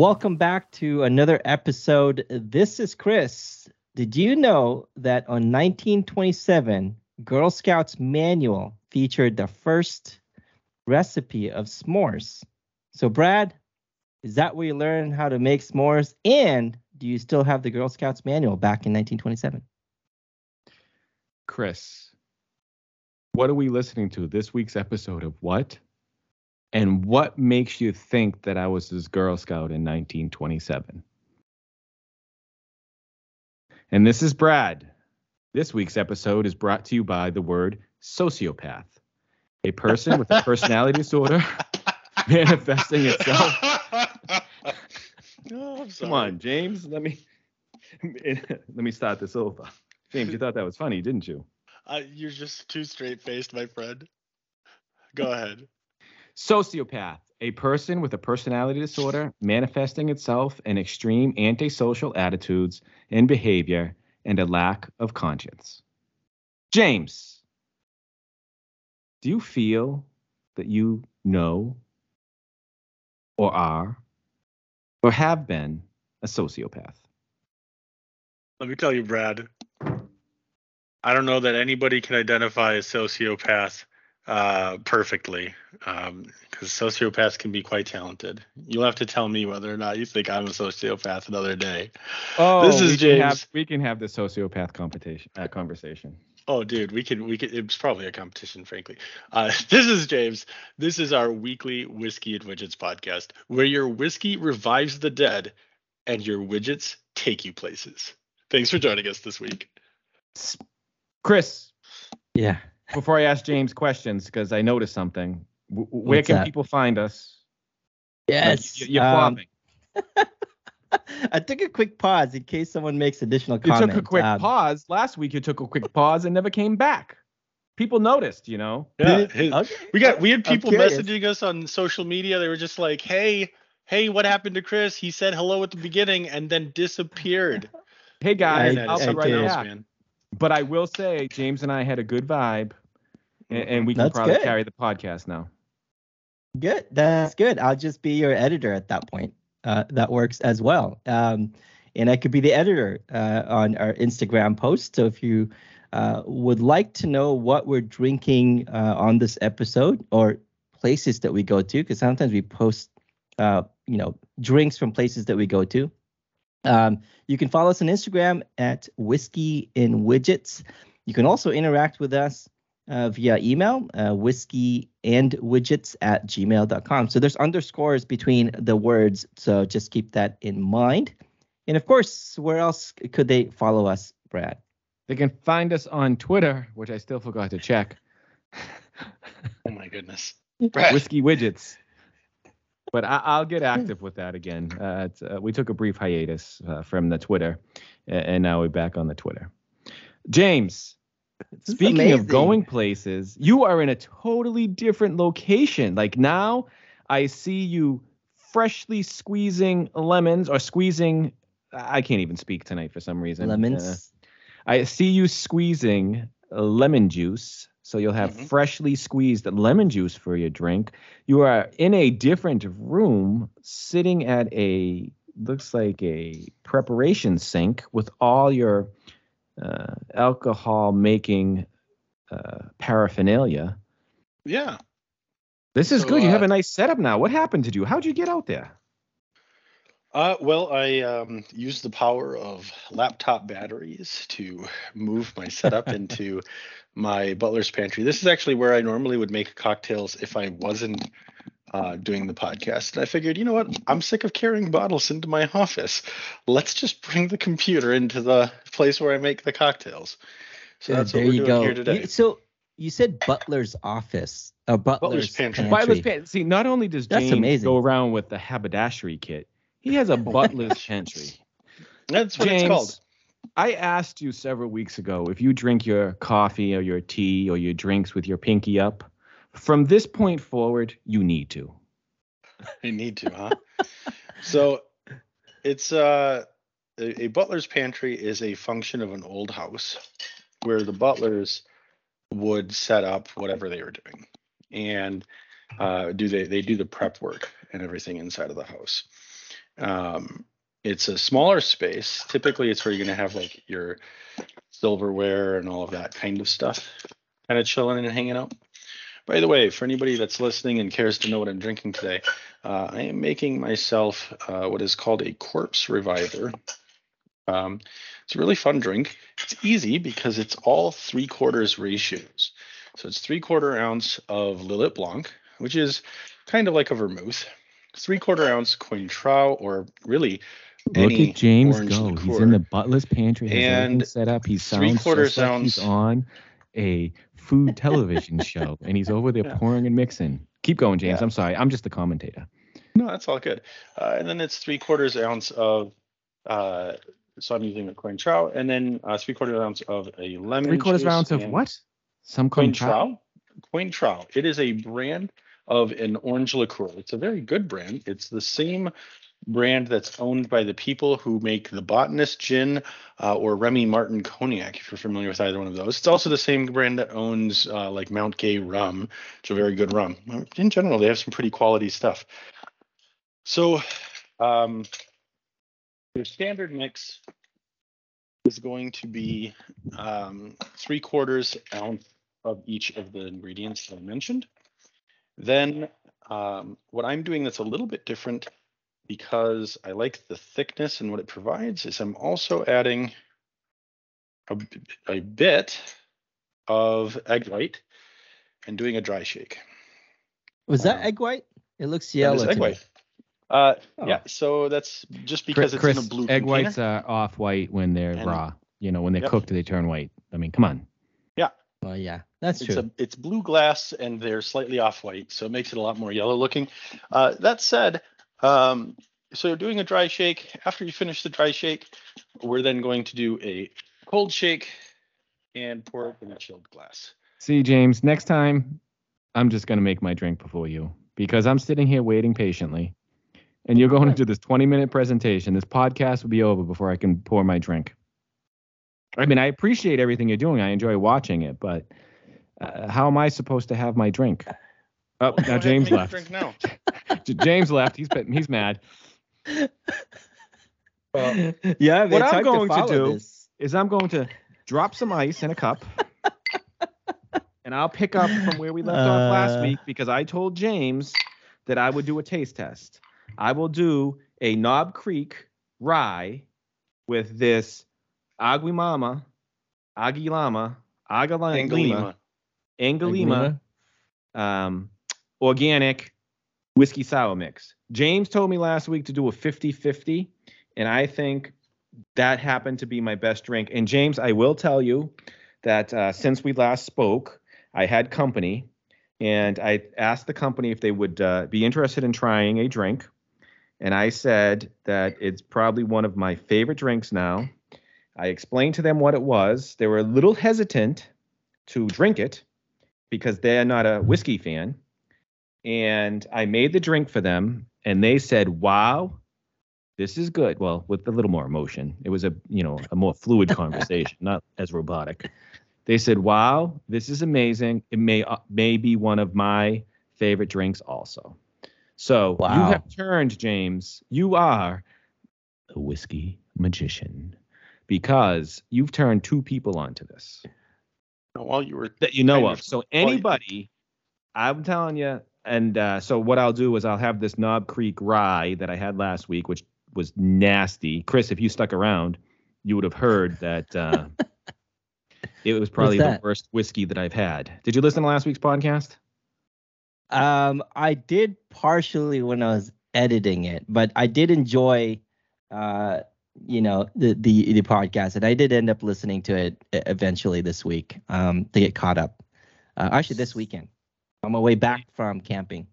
Welcome back to another episode. This is Chris. Did you know that on 1927, Girl Scouts manual featured the first recipe of s'mores? So, Brad, is that where you learned how to make s'mores? And do you still have the Girl Scouts manual back in 1927? Chris, what are we listening to this week's episode of what? And what makes you think that I was this Girl Scout in 1927? And this is Brad. This week's episode is brought to you by the word sociopath, a person with a personality disorder manifesting itself. Oh, Come on, James. Let me let me start this over. James, you thought that was funny, didn't you? Uh, you're just too straight faced, my friend. Go ahead. Sociopath, a person with a personality disorder manifesting itself in extreme antisocial attitudes and behavior and a lack of conscience. James, do you feel that you know or are or have been a sociopath? Let me tell you, Brad. I don't know that anybody can identify a sociopath uh, perfectly, because sociopaths can be quite talented. You'll have to tell me whether or not you think I'm a sociopath another day. Oh, This is we can have- James. we can have the sociopath competition uh, conversation. Oh, dude, we can we can. It's probably a competition, frankly. Uh, this is James. This is our weekly whiskey and widgets podcast, where your whiskey revives the dead, and your widgets take you places. Thanks for joining us this week. Chris, Yeah. before I ask James questions, because I noticed something, w- w- where What's can that? people find us? Like, Yes. y- you're um, flopping. I took a quick pause in case someone makes additional comments. You took a quick Um, pause. Last week you took a quick pause and never came back. People noticed, you know. Yeah, his- okay. we got we had people messaging us on social media. They were just like, "Hey, hey, what happened to Chris? He said hello at the beginning and then disappeared." Hey guys, I, I'll be right something back. man. But I will say, James and I had a good vibe, and, and we can That's probably good. carry the podcast now. Good. That's good. I'll just be your editor at that point. Uh, that works as well. Um, and I could be the editor uh, on our Instagram post. So if you uh, would like to know what we're drinking uh, on this episode or places that we go to, because sometimes we post, uh, you know, drinks from places that we go to. Um, you can follow us on Instagram at Whiskey in Widgets. You can also interact with us uh, via email, uh, whiskey and widgets at gmail.com. So there's underscores between the words. So just keep that in mind. And of course, where else could they follow us, Brad? They can find us on Twitter, which I still forgot to check. Oh my goodness. Brad. Whiskey widgets. But I, I'll get active with that again. Uh, it's, uh, we took a brief hiatus uh, from the Twitter, a- and now we're back on the Twitter. James, Speaking of going places, you are in a totally different location. Like now, I see you freshly squeezing lemons or squeezing. I can't even speak tonight for some reason. Uh, lemons. I see you squeezing lemon juice. So you'll have Mhm. freshly squeezed lemon juice for your drink. You are in a different room, sitting at a looks like a preparation sink with all your uh, alcohol making uh, paraphernalia. Yeah. This is So, good. You have uh, a nice setup now. What happened to you? How'd you get out there? Uh, well, I um, used the power of laptop batteries to move my setup into my butler's pantry. This is actually where I normally would make cocktails if I wasn't uh, doing the podcast. And I figured, you know what? I'm sick of carrying bottles into my office. Let's just bring the computer into the place where I make the cocktails. So Yeah, that's what we're you doing go. here today. You- so you said Butler's office, or Butler's, pantry. pantry. Butler's pantry. See, not only does That's James amazing. go around with the haberdashery kit, he has a butler's pantry. That's what James, it's called. I asked you several weeks ago if you drink your coffee or your tea or your drinks with your pinky up. From this point forward, you need to. I need to, huh? so it's uh a, a butler's pantry is a function of an old house where the butlers would set up whatever they were doing and uh, do they they do the prep work and everything inside of the house. Um, it's a smaller space. Typically, it's where you're going to have like your silverware and all of that kind of stuff, kind of chilling and hanging out. By the way, for anybody that's listening and cares to know what I'm drinking today, uh, I am making myself uh, what is called a corpse reviver. Um, it's a really fun drink. It's easy because it's all three quarters ratios. So it's three quarter ounce of Lillet Blanc, which is kind of like a vermouth, three quarter ounce Cointreau, or really Look at James go. liqueur. He's in the butler's pantry. Has And set up. He sounds three-quarters just like he's ounce- on a food television show, and he's over there Yeah. pouring and mixing. Keep going, James. Yeah. I'm sorry. I'm just the commentator. No, that's all good. Uh, and then it's three quarters ounce of, uh, so I'm using a Cointreau, and then uh, three quarters ounce of a lemon. Three quarters ounce of what? Some Cointreau. Cointreau. Cointreau. It is a brand of an orange liqueur. It's a very good brand. It's the same brand that's owned by the people who make the Botanist Gin uh, or Remy Martin Cognac, if you're familiar with either one of those. It's also the same brand that owns uh, like Mount Gay Rum, which is a very good rum. In general, they have some pretty quality stuff. So, um, your standard mix is going to be um, three quarters ounce of each of the ingredients that I mentioned. Then um, what I'm doing that's a little bit different because I like the thickness and what it provides is I'm also adding a bit of egg white and doing a dry shake. Was that Wow. egg white? It looks That yellow. egg white. Uh, Oh. Yeah, so that's just Chris, because it's Chris, in a blue egg container. whites are off white when they're And- raw. You know, when they're Yep. cooked, they turn white. I mean, come on. Yeah oh yeah, that's It's true. a it's blue glass and they're slightly off white, so it makes it a lot more yellow looking. Uh, that said, um, so you're doing a dry shake. After you finish the dry shake, we're then going to do a cold shake and pour it in a chilled glass. See, James, next time I'm just going to make my drink before you because I'm sitting here waiting patiently. And you're going to do this 20 minute presentation. This podcast will be over before I can pour my drink. I mean, I appreciate everything you're doing. I enjoy watching it, but uh, how am I supposed to have my drink? Oh, Well, go now James left. Drink now. James left. He's he's mad. Well, yeah, what I'm going to follow do- this. is I'm going to drop some ice in a cup. and I'll pick up from where we left off last Uh. week because I told James that I would do a taste test. I will do a Knob Creek rye with this Aguimama, Aguilama, Agalima, Angalima. Angalima, um, organic whiskey sour mix. James told me last week to do a 50 50, and I think that happened to be my best drink. And James, I will tell you that uh, since we last spoke, I had company, and I asked the company if they would uh, be interested in trying a drink. And I said that it's probably one of my favorite drinks now. I explained to them what it was. They were a little hesitant to drink it because they're not a whiskey fan. And I made the drink for them, and they said, "Wow, this is good." Well, with a little more emotion. It was a you know a more fluid conversation, not as robotic. They said, "Wow, this is amazing. It may uh, may be one of my favorite drinks also." So you have turned, James. You are a whiskey magician because you've turned two people onto this While you were that you know of. of- So well, anybody, I'm telling you, and uh, so what I'll do is I'll have this Knob Creek rye that I had last week, which was nasty. Chris, if you stuck around, you would have heard that uh, it was probably the worst whiskey that I've had. Did you listen to last week's podcast? Um, I did partially when I was editing it, but I did enjoy, uh, you know, the the the podcast, and I did end up listening to it eventually this week, um, to get caught up. Uh, actually, this weekend, on my way back from camping.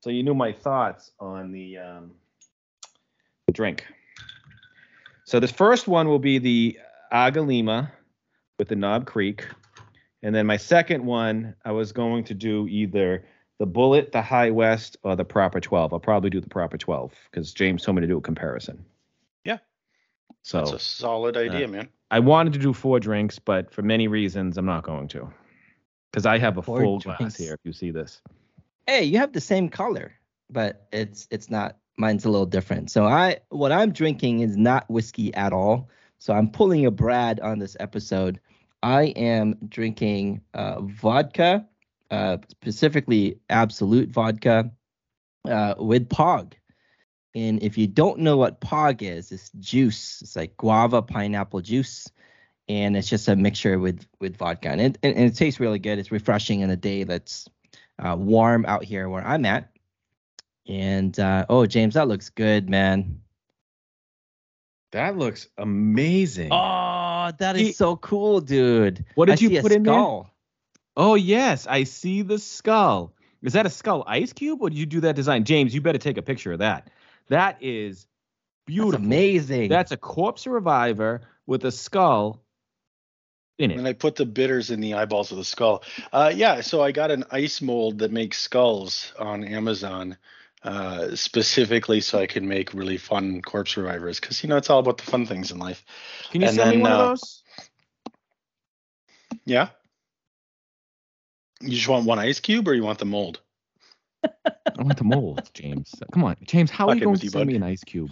So you knew my thoughts on the um, drink. So the first one will be the Agalima with the Knob Creek, and then my second one I was going to do either the Bulleit, the High West, or the Proper 12. I'll probably do the Proper 12 because James told me to do a comparison. Yeah. So That's a solid idea, man. I wanted to do four drinks, but for many reasons, I'm not going to. Because I have a Four full drinks. glass here. If you see this, Hey, you have the same color, but it's it's not. Mine's a little different. So I what I'm drinking is not whiskey at all. So I'm pulling a Brad on this episode. I am drinking uh, vodka, uh, specifically Absolut vodka, uh, with Pog. And if you don't know what Pog is, it's juice. It's like guava pineapple juice, and it's just a mixture with with vodka, and it and, it tastes really good. It's refreshing in a day that's uh, warm out here where I'm at. And uh, oh, James, that looks good, man. that looks amazing. Oh, that is He- so cool, dude. what did I you put in there? Oh yes, I see the skull. Is that a skull ice cube, or did you do that design, James? You better take a picture of that. That is That's beautiful. amazing. That's a corpse reviver with a skull in it. And I put the bitters in the eyeballs of the skull. Uh, yeah, so I got an ice mold that makes skulls on Amazon, uh, specifically so I can make really fun corpse revivers. Because you know it's all about the fun things in life. Can you and send me then, one uh, of those? Yeah. You just want one ice cube, or you want the mold? I want the mold, James. Come on, James. How are you going to send bud. me an ice cube?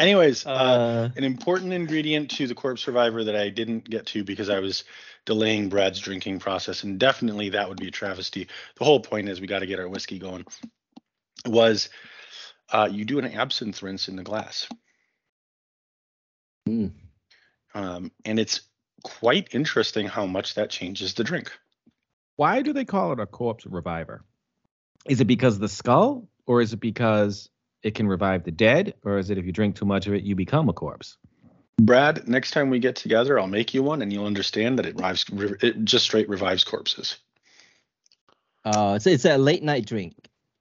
Anyways, uh, uh, an important ingredient to the corpse reviver that I didn't get to because I was delaying Brad's drinking process, and definitely that would be a travesty. The whole point is we got to get our whiskey going. Was uh, you do an absinthe rinse in the glass, mm. um, and it's quite interesting how much that changes the drink. Why do they call it a corpse reviver? Is it because of the skull, or is it because it can revive the dead, or is it if you drink too much of it, you become a corpse? Brad, next time we get together, I'll make you one, and you'll understand that it revives, it just straight revives corpses. uh, it's it's a late night drink,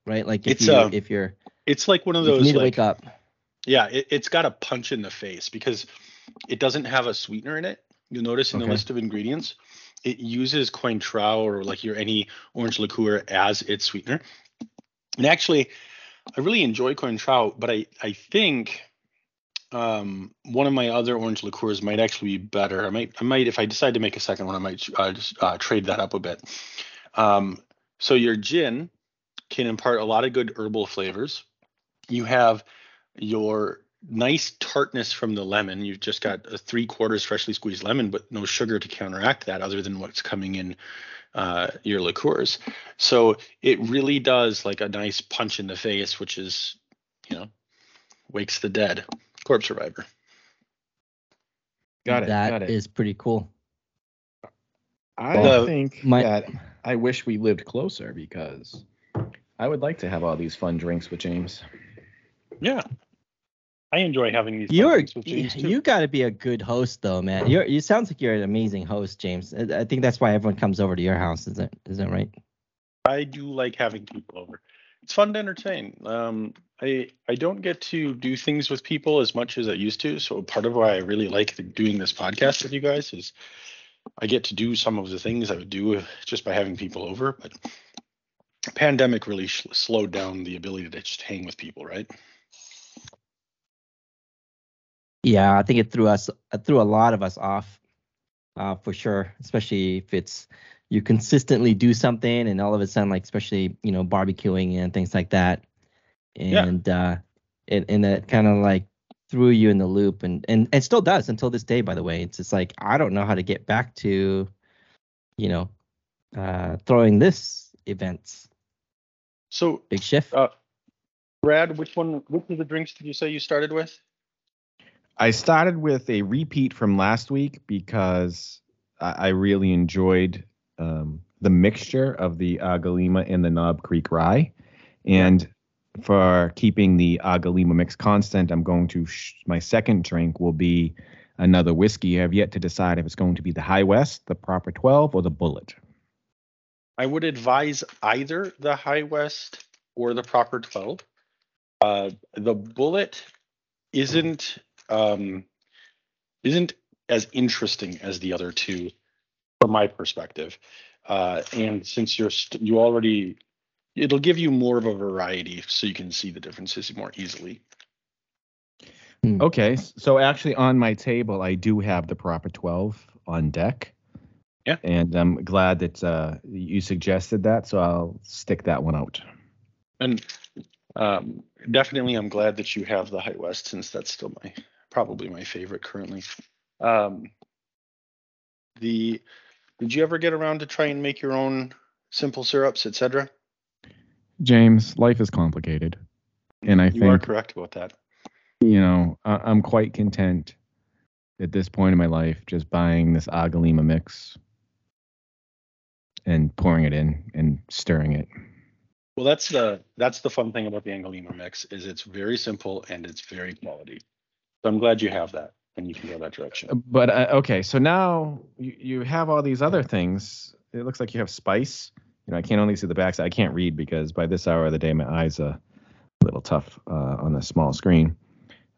right? Like if It's, you uh, if you're It's like one of if you those need to wake up. Yeah, it, it's got a punch in the face because it doesn't have a sweetener in it. You'll notice in Okay. the list of ingredients, it uses Cointreau or like your any orange liqueur as its sweetener. And actually, I really enjoy Cointreau, but I I think um, one of my other orange liqueurs might actually be better. I might I might if I decide to make a second one, I might uh, just uh, trade that up a bit. Um, so your gin can impart a lot of good herbal flavors. You have your nice tartness from the lemon. You've just got a three quarters freshly squeezed lemon, but no sugar to counteract that, other than what's coming in uh, your liqueurs. So it really does like a nice punch in the face, which is, you know, wakes the dead. Corpse survivor. Got it. That got it. is pretty cool. I The- think my- that I wish we lived closer because I would like to have all these fun drinks with James. Yeah. I enjoy having these. You're with James, too. you got to be a good host though, man. You're you sounds like you're an amazing host, James. I I think that's why everyone comes over to your house. Is that is that right? I do like having people over. It's fun to entertain. Um, I I don't get to do things with people as much as I used to. So part of why I really like the, doing this podcast with you guys is I get to do some of the things I would do just by having people over. But pandemic really sh- slowed down the ability to just hang with people, right? Yeah, I think it threw us it threw a lot of us off, uh, for sure. Especially if it's you consistently do something and all of a sudden, like especially you know barbecuing and things like that, Yeah. and uh, it and it kind of like threw you in the loop and and it still does until this day. By the way, it's just like I don't know how to get back to, you know, uh, throwing this events. So Big shift. Uh, Brad, which one which of the drinks did you say you started with? I started with a repeat from last week because I, I really enjoyed um, the mixture of the Agalima and the Knob Creek Rye. And for keeping the Agalima mix constant, I'm going to, sh- my second drink will be another whiskey. I have yet to decide if it's going to be the High West, the Proper 12, or the Bulleit. I would advise either the High West or the Proper 12. Uh, the Bulleit isn't um, isn't as interesting as the other two from my perspective. Uh, and since you're st- you already, it'll give you more of a variety so you can see the differences more easily. Okay, so actually on my table I do have the proper 12 on deck. Yeah. And I'm glad that uh, you suggested that, so I'll stick that one out. And um, definitely, I'm glad that you have the High West since that's still my probably my favorite currently. Um, the did you ever get around to try and make your own simple syrups, etc.? James, life is complicated. And I you are correct about that. you know, I- I'm quite content at this point in my life just buying this Agalima mix and pouring it in and stirring it. Well, that's the that's the fun thing about the Angelima mix is it's very simple and it's very quality. So I'm glad you have that and you can go that direction. But uh, okay, so now you, you have all these other things. It looks like you have spice. You know, I can't only see the backside. I can't read because by this hour of the day, my eyes are a little tough uh, on the small screen.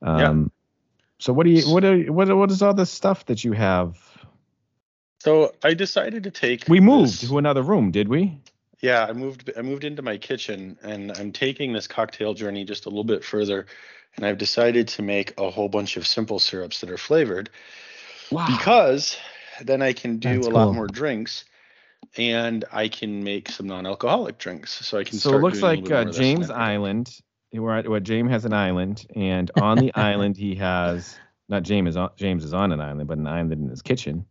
Um, So what do you what are what what is all this stuff that you have? So I decided to take. We moved this- to another room, did we? Yeah, I moved. I moved into my kitchen, and I'm taking this cocktail journey just a little bit further. And I've decided to make a whole bunch of simple syrups that are flavored Wow. because then I can do That's a lot cool. more drinks, and I can make some non-alcoholic drinks. So I can. so it looks like uh, more of this James. Island. We're at James has an island, and on the island he has not James is on James is on an island, but an island in his kitchen.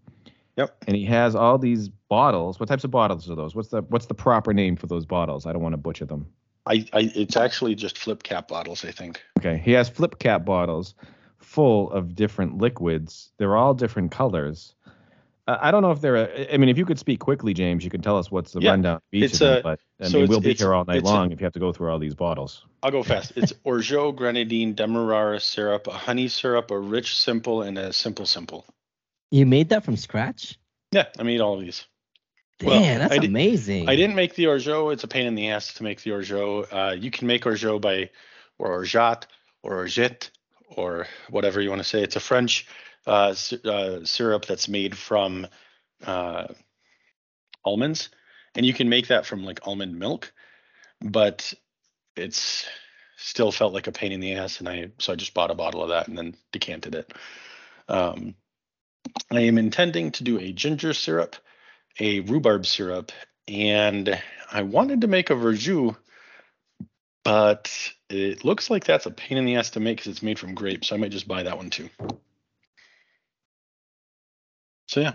Yep. And he has all these bottles. What types of bottles are those? What's the what's the proper name for those bottles? I don't want to butcher them. I, I. It's actually just flip cap bottles, I think. Okay. He has flip cap bottles full of different liquids. They're all different colors. Uh, I don't know if they're. A, I mean, if you could speak quickly, James, you can tell us what's the Yeah, rundown of each it's of them. a- but I so mean, it's- we'll be here all night it's a- long if you have to go through all these bottles. I'll go fast. It's Orgeat, grenadine, demerara syrup, a honey syrup, a rich simple, and a simple simple. You made that from scratch? Yeah, I made all of these. Damn, Well, that's I did- amazing. I didn't make the orgeat. It's a pain in the ass to make the orgeat. Uh, you can make orgeat by or orgeat or orgeat or whatever you want to say. It's a French uh, uh, syrup that's made from uh, almonds, and you can make that from like almond milk, but it's still felt like a pain in the ass, and I so I just bought a bottle of that and then decanted it. Um, I am intending to do a ginger syrup, a rhubarb syrup, and I wanted to make a verjus, but it looks like that's a pain in the ass to make because it's made from grapes. So I might just buy that one too. So yeah.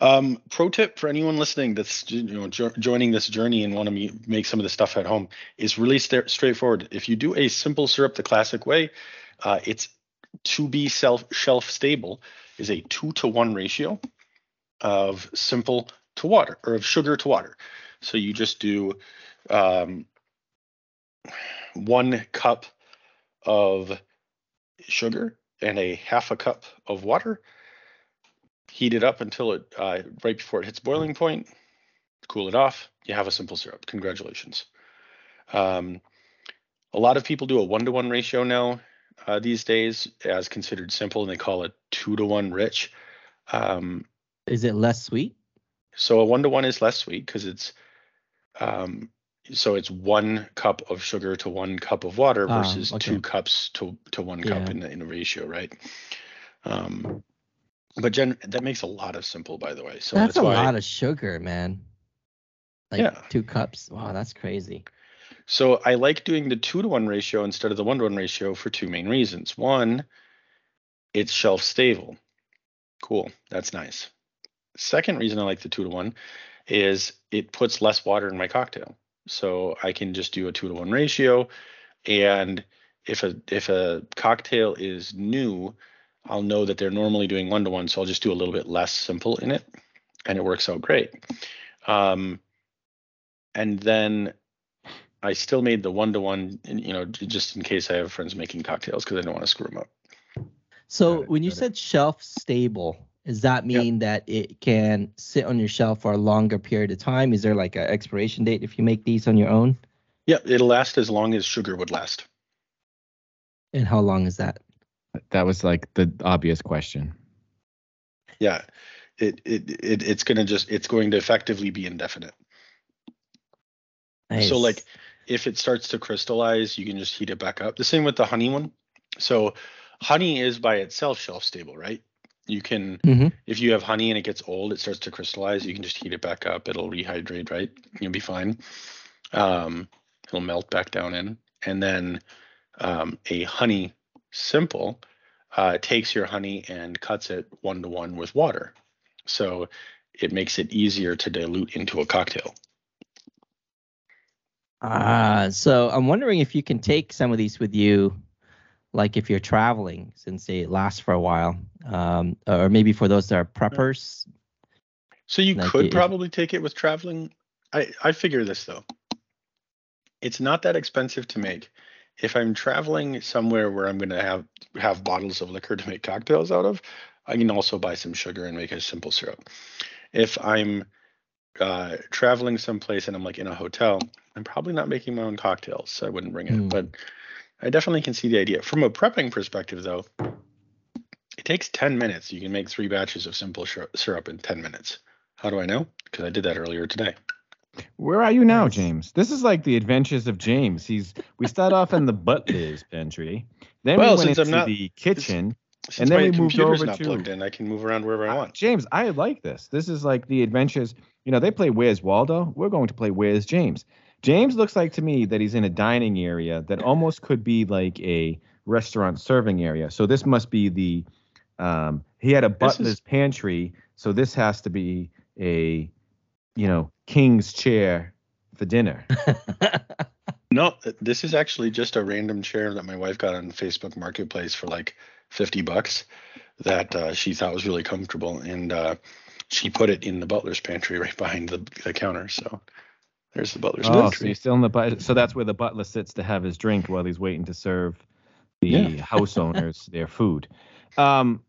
Um, pro tip for anyone listening that's you know jo- joining this journey and want to me- make some of this stuff at home is really sta- straightforward. If you do a simple syrup the classic way, uh, it's to be self shelf stable is a two to one ratio of simple to water or of sugar to water. So you just do um, one cup of sugar and a half a cup of water. Heat it up until it uh, right before it hits boiling point. Cool it off. You have a simple syrup. Congratulations. Um, a lot of people do a one to one ratio now uh, these days as considered simple, and they call it two to one rich. Um, Is it less sweet? so a one to one is less sweet because it's um so it's one cup of sugar to one cup of water Ah, versus okay. two cups to to one cup Yeah. in the in a ratio, right? Um but gen that makes a lot of simple by the way. So that's, that's, a why lot of sugar, man. Like Yeah. two cups. Wow, that's crazy. So I like doing the two to one ratio instead of the one to one ratio for two main reasons. One, it's shelf stable. Cool. That's nice. Second reason I like the two to one is it puts less water in my cocktail. So I can just do a two to one ratio. And if a if a cocktail is new, I'll know that they're normally doing one to one. So I'll just do a little bit less simple in it. And it works out great. Um, and then I still made the one to one, you know, just in case I have friends making cocktails because I don't want to screw them up. So when you said shelf stable, does that Yep. mean that it can sit on your shelf for a longer period of time? Is there like an expiration date if you make these on your own? Yeah, it'll last as long as sugar would last. And how long is that? That was like the obvious question. Yeah, it it, it it's gonna just it's going to effectively be indefinite. So like if it starts to crystallize, you can just heat it back up. The same with the honey one. So honey is by itself shelf stable, right? You can, Mhm. if you have honey and it gets old, it starts to crystallize. You can just heat it back up. It'll rehydrate, right? You'll be fine. Um, it'll melt back down in. And then um, a honey simple uh, takes your honey and cuts it one to one with water. So it makes it easier to dilute into a cocktail. Ah, so I'm wondering if you can take some of these with you, like if you're traveling, since they last for a while, um, or maybe for those that are preppers. So you Like could probably take it with traveling. I I figure this though. It's not that expensive to make. If I'm traveling somewhere where I'm going to have have bottles of liquor to make cocktails out of, I can also buy some sugar and make a simple syrup. If I'm uh, traveling someplace and I'm like in a hotel, I'm probably not making my own cocktails, so I wouldn't bring it. Hmm. But I definitely can see the idea. From a prepping perspective, though, it takes 10 minutes. You can make three batches of simple syrup in 10 minutes. How do I know? Because I did that earlier today. Where are you now. James? This is like the adventures of James. He's we start off in the butler's pantry, then Well, we went into not- the kitchen. Since then my we moved over not to- plugged in, I can move around wherever I Uh, want. James, I like this. This is like the adventures. You know, they play Where's Waldo. We're going to play Where's James. James looks like to me that he's in a dining area that almost could be like a restaurant serving area. So this must be the. Um, he had a butler's is- pantry, so this has to be a, you know, king's chair for dinner. No, this is actually just a random chair that my wife got on Facebook Marketplace for like 50 bucks that uh, she thought was really comfortable. And uh, she put it in the butler's pantry right behind the, the counter. So there's the butler's Oh, so pantry. you're still in the but. So that's where the butler sits to have his drink while he's waiting to serve the Yeah. house owners their food. Um,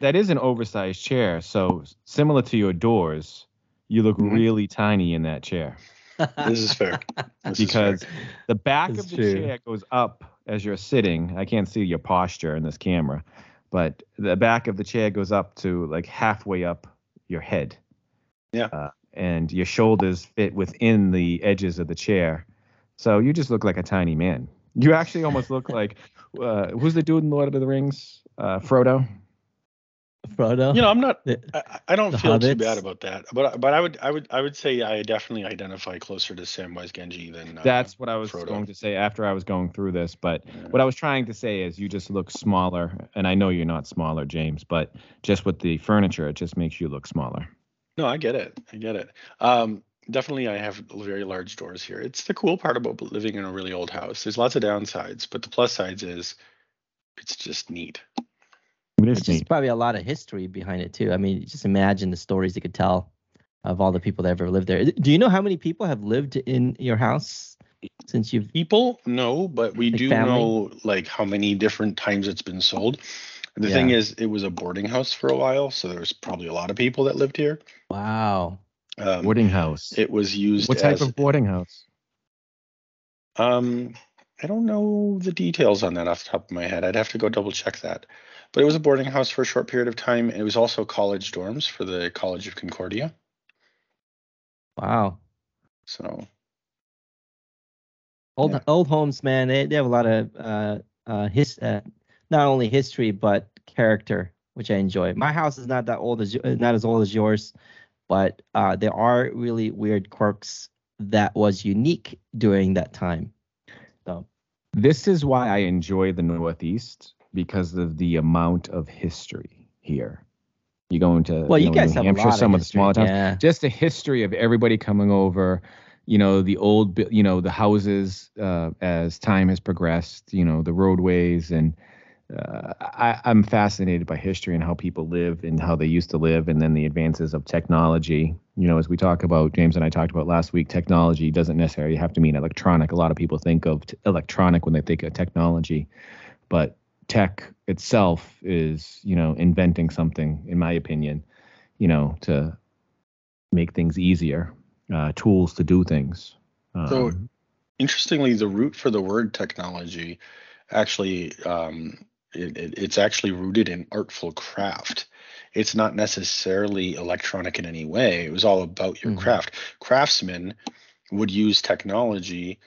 that is an oversized chair. So similar to your doors, you look Mhm. really tiny in that chair This is fair. This is fair. because the back It's of the true. chair goes up as you're sitting. I can't see your posture in this camera, but the back of the chair goes up to like halfway up your head. Yeah. Uh, and your shoulders fit within the edges of the chair. So you just look like a tiny man. You actually almost look like uh, who's the dude in Lord of the Rings? Uh, Frodo. Frodo. you know, I'm not. The- I, I don't the feel too bad about that, but but I would I would I would say I definitely identify closer to Samwise Gamgee than uh, That's what I was Frodo. going to say after I was going through this. But Yeah. what I was trying to say is you just look smaller. And I know you're not smaller, James, but just with the furniture, it just makes you look smaller. No, I get it. I get it. Um, definitely, I have very large doors here. It's the cool part about living in a really old house. There's lots of downsides, but the plus sides is it's just neat. It is Which neat. probably a lot of history behind it too. I mean, just imagine the stories you could tell of all the people that ever lived there. Do you know how many people have lived in your house since you've? People no, but we Like do family? know like how many different times it's been sold. The thing is, it was a boarding house for a while, so there was probably a lot of people that lived here. Wow. Um, Boarding house. it was used What type as of boarding house? Um, I don't know the details on that off the top of my head. I'd have to go double check that. But it was a boarding house for a short period of time. and It was also college dorms for the College of Concordia. Wow. So Old Yeah. old homes, man. They they have a lot of uh uh his uh, not only history but character, which I enjoy. My house is not that old as not as old as yours, but uh there are really weird quirks that was unique during that time. So This is why I enjoy the Northeast because of the amount of history here. You go into well, you know, guys New have Hampshire, some of of the smaller towns. Yeah. just the history of everybody coming over you know the old you know the houses uh, as time has progressed you know the roadways and uh, I, i'm fascinated by history and how people live and how they used to live and then the advances of technology you know as we talk about james and i talked about last week technology doesn't necessarily have to mean electronic a lot of people think of t- electronic when they think of technology but tech itself is you know inventing something in my opinion you know to make things easier, uh, tools to do things. Um, So- interestingly, the root for the word technology actually um, it, it, it's actually rooted in artful craft. It's not necessarily electronic in any way. It was all about your Mhm. craft. Craftsmen would use technology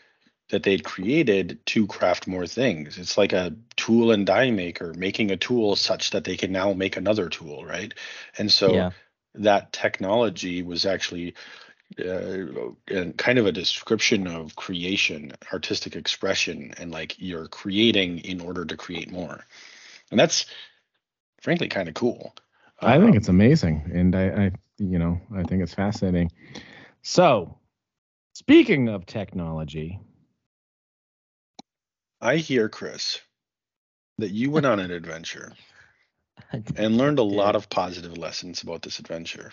that they'd created to craft more things. It's like a tool and die maker making a tool such that they can now make another tool, right? And so Yeah. that technology was actually uh, and kind of a description of creation, artistic expression, and like you're creating in order to create more. And that's frankly kind of cool. I think Um, it's amazing, and I, I, you know, I think it's fascinating. So, speaking of technology, I hear, Chris, that you went on an adventure and learned a lot of positive lessons about this adventure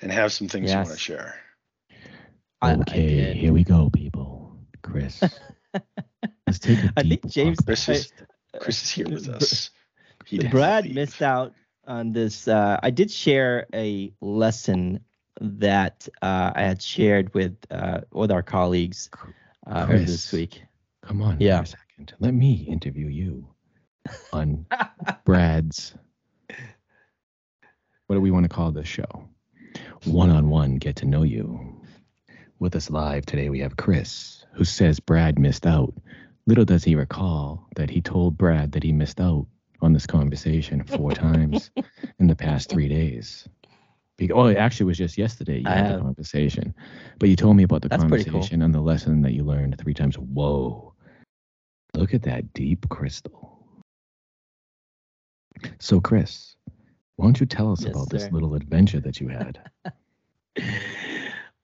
and have some things you want to Yes. share. I- I okay, here we go, people. Chris, let's take a I deep think James. Chris is- Chris is here with us. He Brad missed out on this. Uh, I did share a lesson that uh, I had shared with uh, with our colleagues uh, earlier this week. Come on, Yeah. for a second. Let me interview you on Brad's. What do we want to call this show? One on one, get to know you. With us live today, we have Chris, who says Brad missed out. Little does he recall that he told Brad that he missed out on this conversation four times in the past three days. Be- Oh, it actually was just yesterday you I had the conversation. But you told me about the That's pretty cool. conversation and the lesson that you learned three times. Whoa. Look at that deep crystal. So, Chris, why don't you tell us Yes, about this little adventure that you had?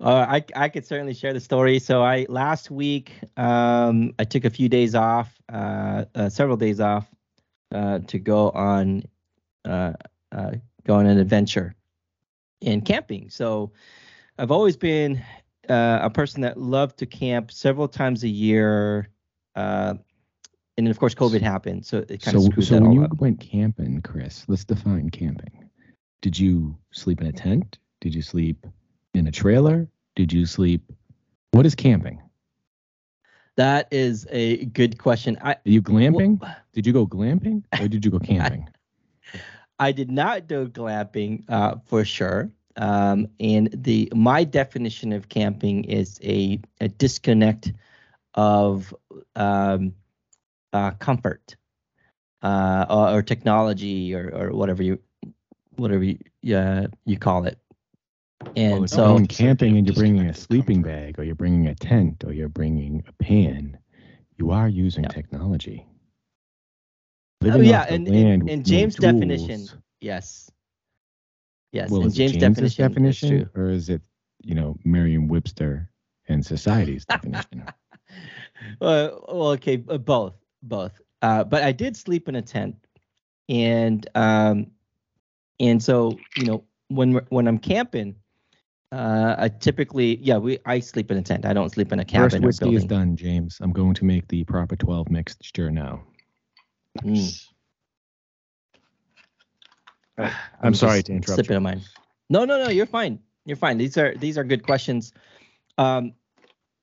Uh, I I could certainly share the story. So I last week um, I took a few days off, uh, uh, several days off, uh, to go on uh, uh, go on an adventure in camping. So I've always been uh, a person that loved to camp several times a year. And then of course COVID happened, so it kind so, of screwed so that when all you up. went camping, Chris, let's define camping. Did you sleep in a tent? Did you sleep in a trailer? Did you sleep? What is camping? That is a good question. I Are you glamping? well, Did you go glamping or did you go camping? I did not do glamping uh, for sure. Um, and the my definition of camping is a, a disconnect of um, uh, comfort uh, or, or technology or, or whatever you whatever you uh, you call it. And Well, so going camping and you're bringing a sleeping comfort. bag or you're bringing a tent or you're bringing a pan, you are using Yeah. technology. Oh, yeah, off and- and- with and no James' definition, yes, yes, Well, and is it James' James's definition, definition, is true. or is it, you know, Merriam-Webster and society's definition? Uh, well, okay, uh, both, both. Uh, but I did sleep in a tent, and um, and so you know when when I'm camping, uh, I typically yeah we I sleep in a tent. I don't sleep in a cabin or whiskey building. is done, James. I'm going to make the proper 12 mixture now. Mm. I'm, sorry to interrupt. Sipping on mine. No, no, no. You're fine. You're fine. These are these are good questions. Um, a-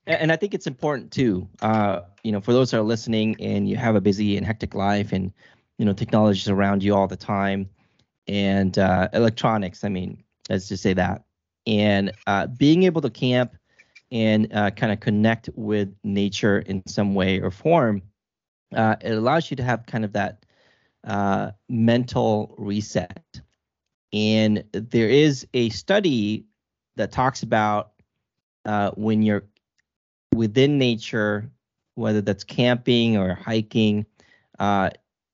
and I think it's important too. Uh, you know, for those that are listening and you have a busy and hectic life, and you know, technology is around you all the time, and uh, electronics. I mean, let's just say that. And uh, being able to camp and uh, kind of connect with nature in some way or form, uh, it allows you to have kind of that uh, mental reset. And there is a study that talks about uh, when you're within nature, whether that's camping or hiking, uh,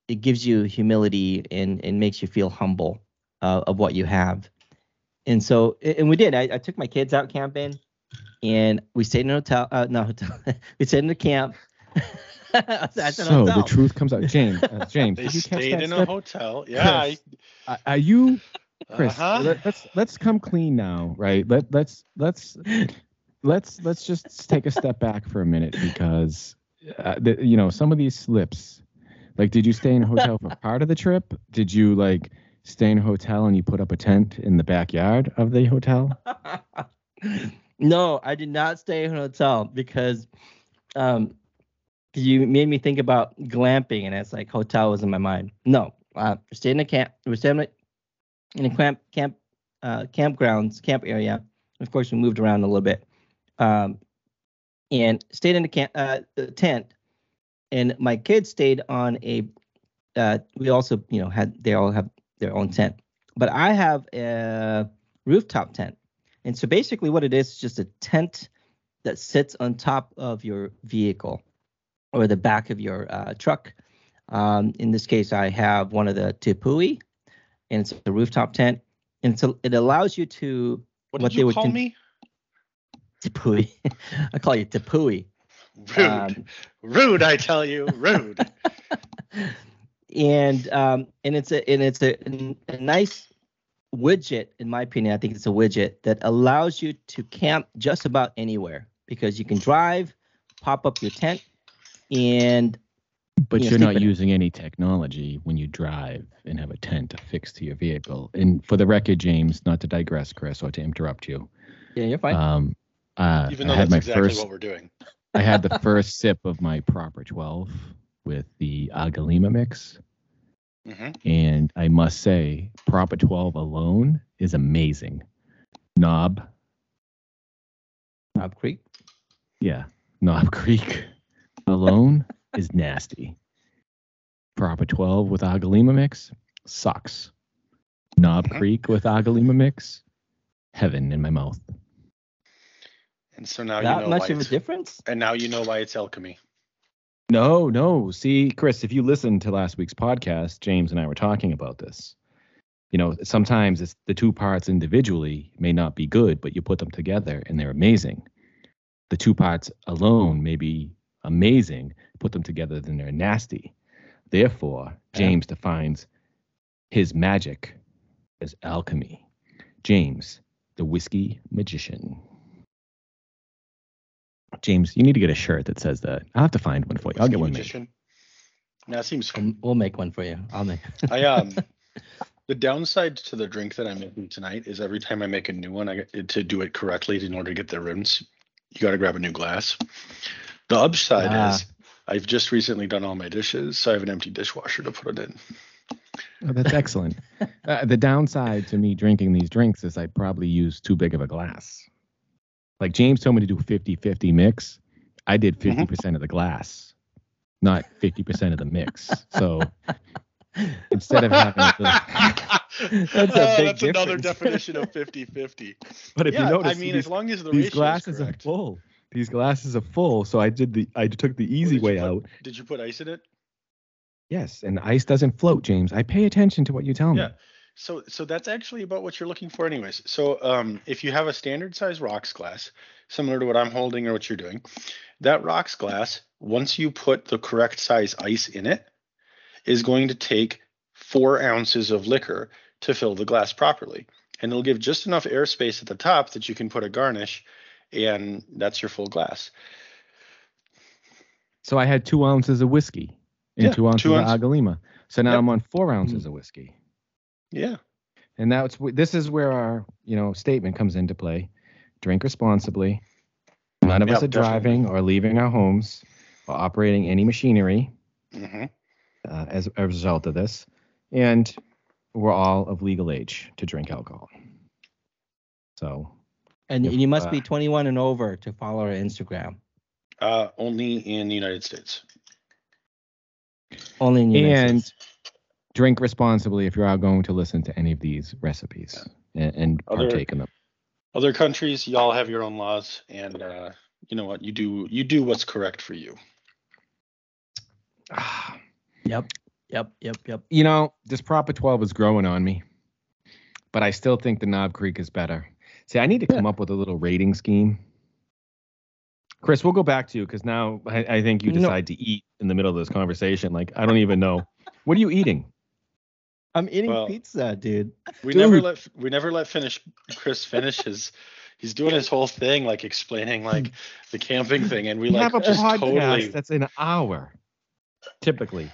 it gives you humility and, and makes you feel humble uh, of what you have. And so, and we did. I, I took my kids out camping, and we stayed in a hotel. Uh, no, hotel. we stayed in a camp. I said so the truth comes out. James, uh, James, They you stayed that in a step? hotel. Yeah. Chris, Are- Are you Chris, uh-huh. let, us let's come clean now, right? Let let's let's let's let's just take a step back for a minute because uh, the, you know some of these slips. Like, did you stay in a hotel for part of the trip? Did you like stay in a hotel and you put up a tent in the backyard of the hotel? no, I did not stay in a hotel because um you made me think about glamping and it's like hotel was in my mind. No, uh stayed in a camp we stayed in a, in a camp camp uh campgrounds, camp area. Of course we moved around a little bit. Um and stayed in a can- uh, the tent. And my kids stayed on a. Uh, we also, you know, had they all have their own tent, but I have a rooftop tent. And so basically, what it is is just a tent that sits on top of your vehicle or the back of your uh, truck. Um, in this case, I have one of the Tepui, and it's a rooftop tent, and so it allows you to What, What did they you would call con- me? Tepui. I call you Tepui. Rude. Um, Rude, I tell you. Rude. and um, and it's a and it's a, a nice widget in my opinion. I think it's a widget that allows you to camp just about anywhere because you can drive, pop up your tent, and But you're sleep not using any technology when you drive and have a tent affixed to your vehicle. And for the record, James, not to digress, Chris, or to interrupt you, yeah, you're fine. um, uh, Even I had that's my exactly first what we're doing. I had the first sip of my proper 12 with the Agalima mix. hmm And I must say, Proper 12 alone is amazing. Knob, Knob Creek. yeah, Knob Creek alone is nasty. Proper 12 with Agalima mix sucks. Knob Mhm. Creek with Agalima mix, heaven in my mouth. And so now That you know much of a difference? and now you know why it's alchemy. No, no. See, Chris, if you listened to last week's podcast, James and I were talking about this. You know, sometimes it's the two parts individually may not be good, but you put them together and they're amazing. The two parts alone may be amazing, put them together, then they're nasty. Therefore, Yeah. James defines his magic as alchemy. James, the whiskey magician. James, you need to get a shirt that says that. I'll have to find one for you. I'll get one made. Magician. Now it seems We'll, we'll make one for you. I'll make. I um the downside to the drink that I'm making tonight is every time I make a new one, I get to do it correctly in order to get the rims. You got to grab a new glass. The upside Ah. is I've just recently done all my dishes, so I have an empty dishwasher to put it in. Oh, that's excellent. uh, the downside to me drinking these drinks is I probably use too big of a glass. Like James told me to do 50 50 mix. I did mm-hmm. 50% of the glass, not 50% of the mix. So instead of having little, That's a Oh, that's another definition of 50-50. but if yeah, you notice, I mean, these, as long as the these glasses are full. These glasses are full. So I did the, I took the easy way put- out. Did you put ice in it? Yes. And ice doesn't float, James. I pay attention to what you tell me. Yeah. So so that's actually about what you're looking for anyways. So um if you have a standard size rocks glass, similar to what I'm holding or what you're doing, that rocks glass, once you put the correct size ice in it, is going to take four ounces of liquor to fill the glass properly. And it'll give just enough airspace at the top that you can put a garnish and that's your full glass. So I had two ounces of whiskey and Yeah, two ounces two of ounce- Agalima. So now. I'm on four ounces of whiskey. Yeah. And that's this is where our you know statement comes into play. Drink responsibly. None of us Yep, are driving or leaving our homes or operating any machinery hmm uh, as a result of this, and we're all of legal age to drink alcohol. So And If, you must uh, be 21 and over to follow our Instagram. Uh, only in the United States. Only in the United and States. Drink responsibly if you are going to listen to any of these recipes and, and Other- partake in them. Other countries, y'all have your own laws, and uh, you know what? You do you do what's correct for you. Yep. Yep. Yep. Yep. you know, this Proper 12 is growing on me, but I still think the Knob Creek is better. See, I need to come up with a little rating scheme. Chris, we'll go back to you because now I, I think you No. decide to eat in the middle of this conversation. Like, I don't even know. What are you eating? I'm eating Well, pizza, dude. We never let we never let finish Chris finish his. He's doing his whole thing, like explaining like the camping thing, and we We like have a just podcast totally. that's an hour, typically.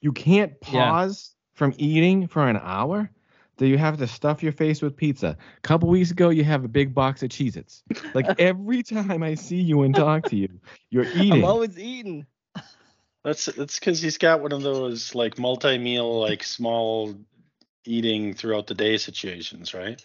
You can't Yeah. pause from eating for an hour. Do you have to stuff your face with pizza? A couple weeks ago, you have a big box of Cheez Its. Like every time I see you and talk to you, you're eating. I'm always eating. That's that's because he's got one of those like multi meal, like small eating throughout the day situations, right?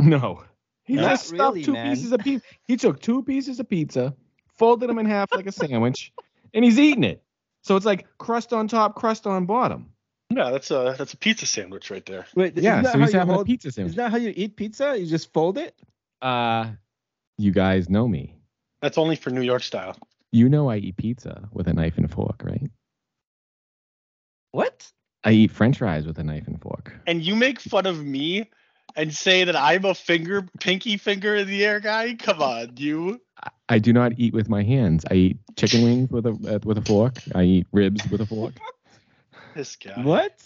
No. He Not just stuffed really, two man. pieces of pizza. He took two pieces of pizza, folded them in half like a sandwich, and he's eating it. So it's like crust on top, crust on bottom. Yeah, that's a that's a pizza sandwich right there. Wait, Yeah, that so how he's you having a pizza sandwich? Is that how you eat pizza? You just fold it? Uh, you guys know me. That's only for New York style. You know I eat pizza with a knife and fork, right? What? I eat French fries with a knife and fork. And you make fun of me and say that I'm a finger pinky finger in the air guy? Come on, you. I do not eat with my hands. I eat chicken wings with a uh, with a fork. I eat ribs with a fork. This guy. What?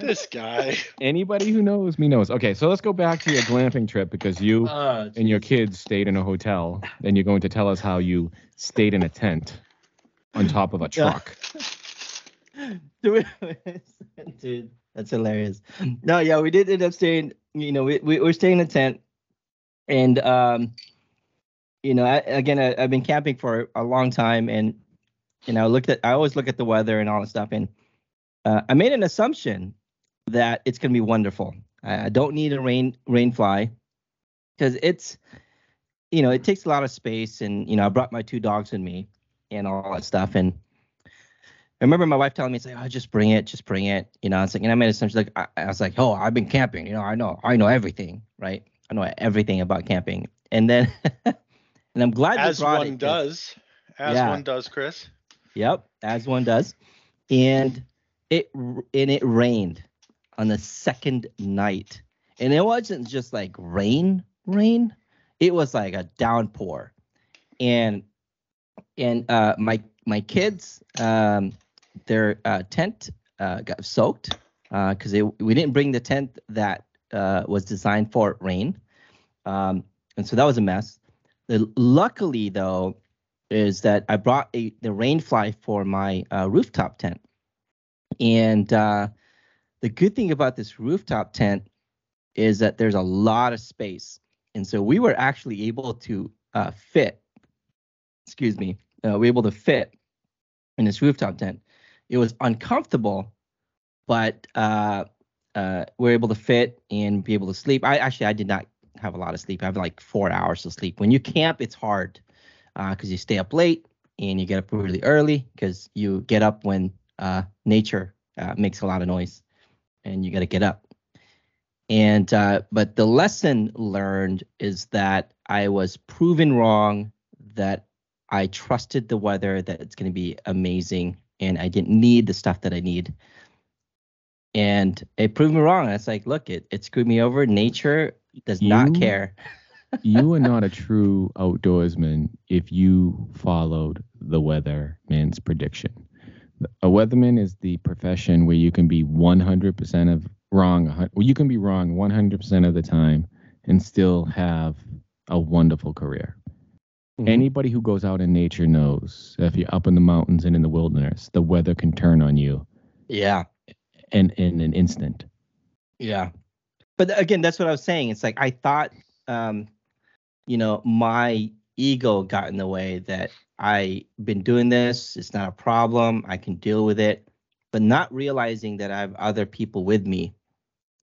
This guy. Anybody who knows me knows. Okay, so let's go back to your glamping trip because you Uh, and your kids stayed in a hotel, and you're going to tell us how you stayed in a tent on top of a truck. Dude, Dude, that's hilarious. No, yeah, we did end up staying. You know, we we were staying in a tent, and um, you know, I, again, I, I've been camping for a long time, and you know, I looked at, I always look at the weather and all that stuff, and uh, I made an assumption that it's gonna be wonderful. I, I don't need a rain rain fly because it's, you know, it takes a lot of space, and you know, I brought my two dogs with me and all that stuff, and I remember my wife telling me, "It's like, oh, just bring it, just bring it." You know, it's like, and I made assumption like, I, I was like, "Oh, I've been camping. You know, I know, I know everything, right? I know everything about camping." And then, and I'm glad As one it, does. As Yeah. one does, Chris. Yep, as one does. And it and it rained on the second night, and it wasn't just like rain, rain. It was like a downpour, and and uh, my my kids, um, their uh, tent uh, got soaked because they we didn't bring the tent that uh, was designed for rain, um, and so that was a mess. The, luckily though, is that I brought a the rain fly for my uh, rooftop tent, and uh, the good thing about this rooftop tent is that there's a lot of space, and so we were actually able to uh, fit. Excuse me, uh, we were able to fit in this rooftop tent. It was uncomfortable, but uh, uh, we are able to fit and be able to sleep. I actually I did not have a lot of sleep. I have like four hours of sleep. When you camp, it's hard because you stay up late and you get up really early because you get up when uh, nature uh, makes a lot of noise and you got to get up. And uh, but the lesson learned is that I was proven wrong. That I trusted the weather that it's going to be amazing, and I didn't need the stuff that I need. And it proved me wrong. It's like, look, it it screwed me over. Nature does not care. you are not a true outdoorsman if you followed the weatherman's prediction. A weatherman is the profession where you can be 100% of wrong, well, you can be wrong 100% of the time and still have a wonderful career. Mhm. Anybody who goes out in nature knows if you're up in the mountains and in the wilderness, the weather can turn on you Yeah. in, in an instant. Yeah. But again, that's what I was saying. It's like I thought um, you know, my ego got in the way that I been doing this, it's not a problem, I can deal with it, but not realizing that I have other people with me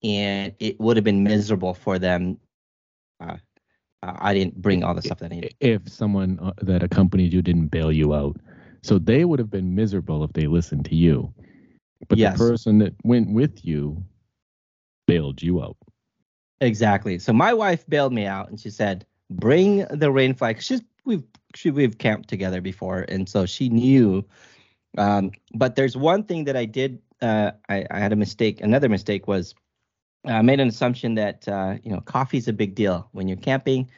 and it would have been miserable for them. Uh, uh, I didn't bring all the stuff that I needed. if someone uh, that accompanied you didn't bail you out. So they would have been miserable if they listened to you. But Yes. the person that went with you bailed you out. Exactly. So my wife bailed me out and she said, "Bring the rain flag." She's we've she, we've camped together before, and so she knew. Um, but there's one thing that I did. Uh, I, I had a mistake. Another mistake was I made an assumption that uh, you know coffee's a big deal when you're camping.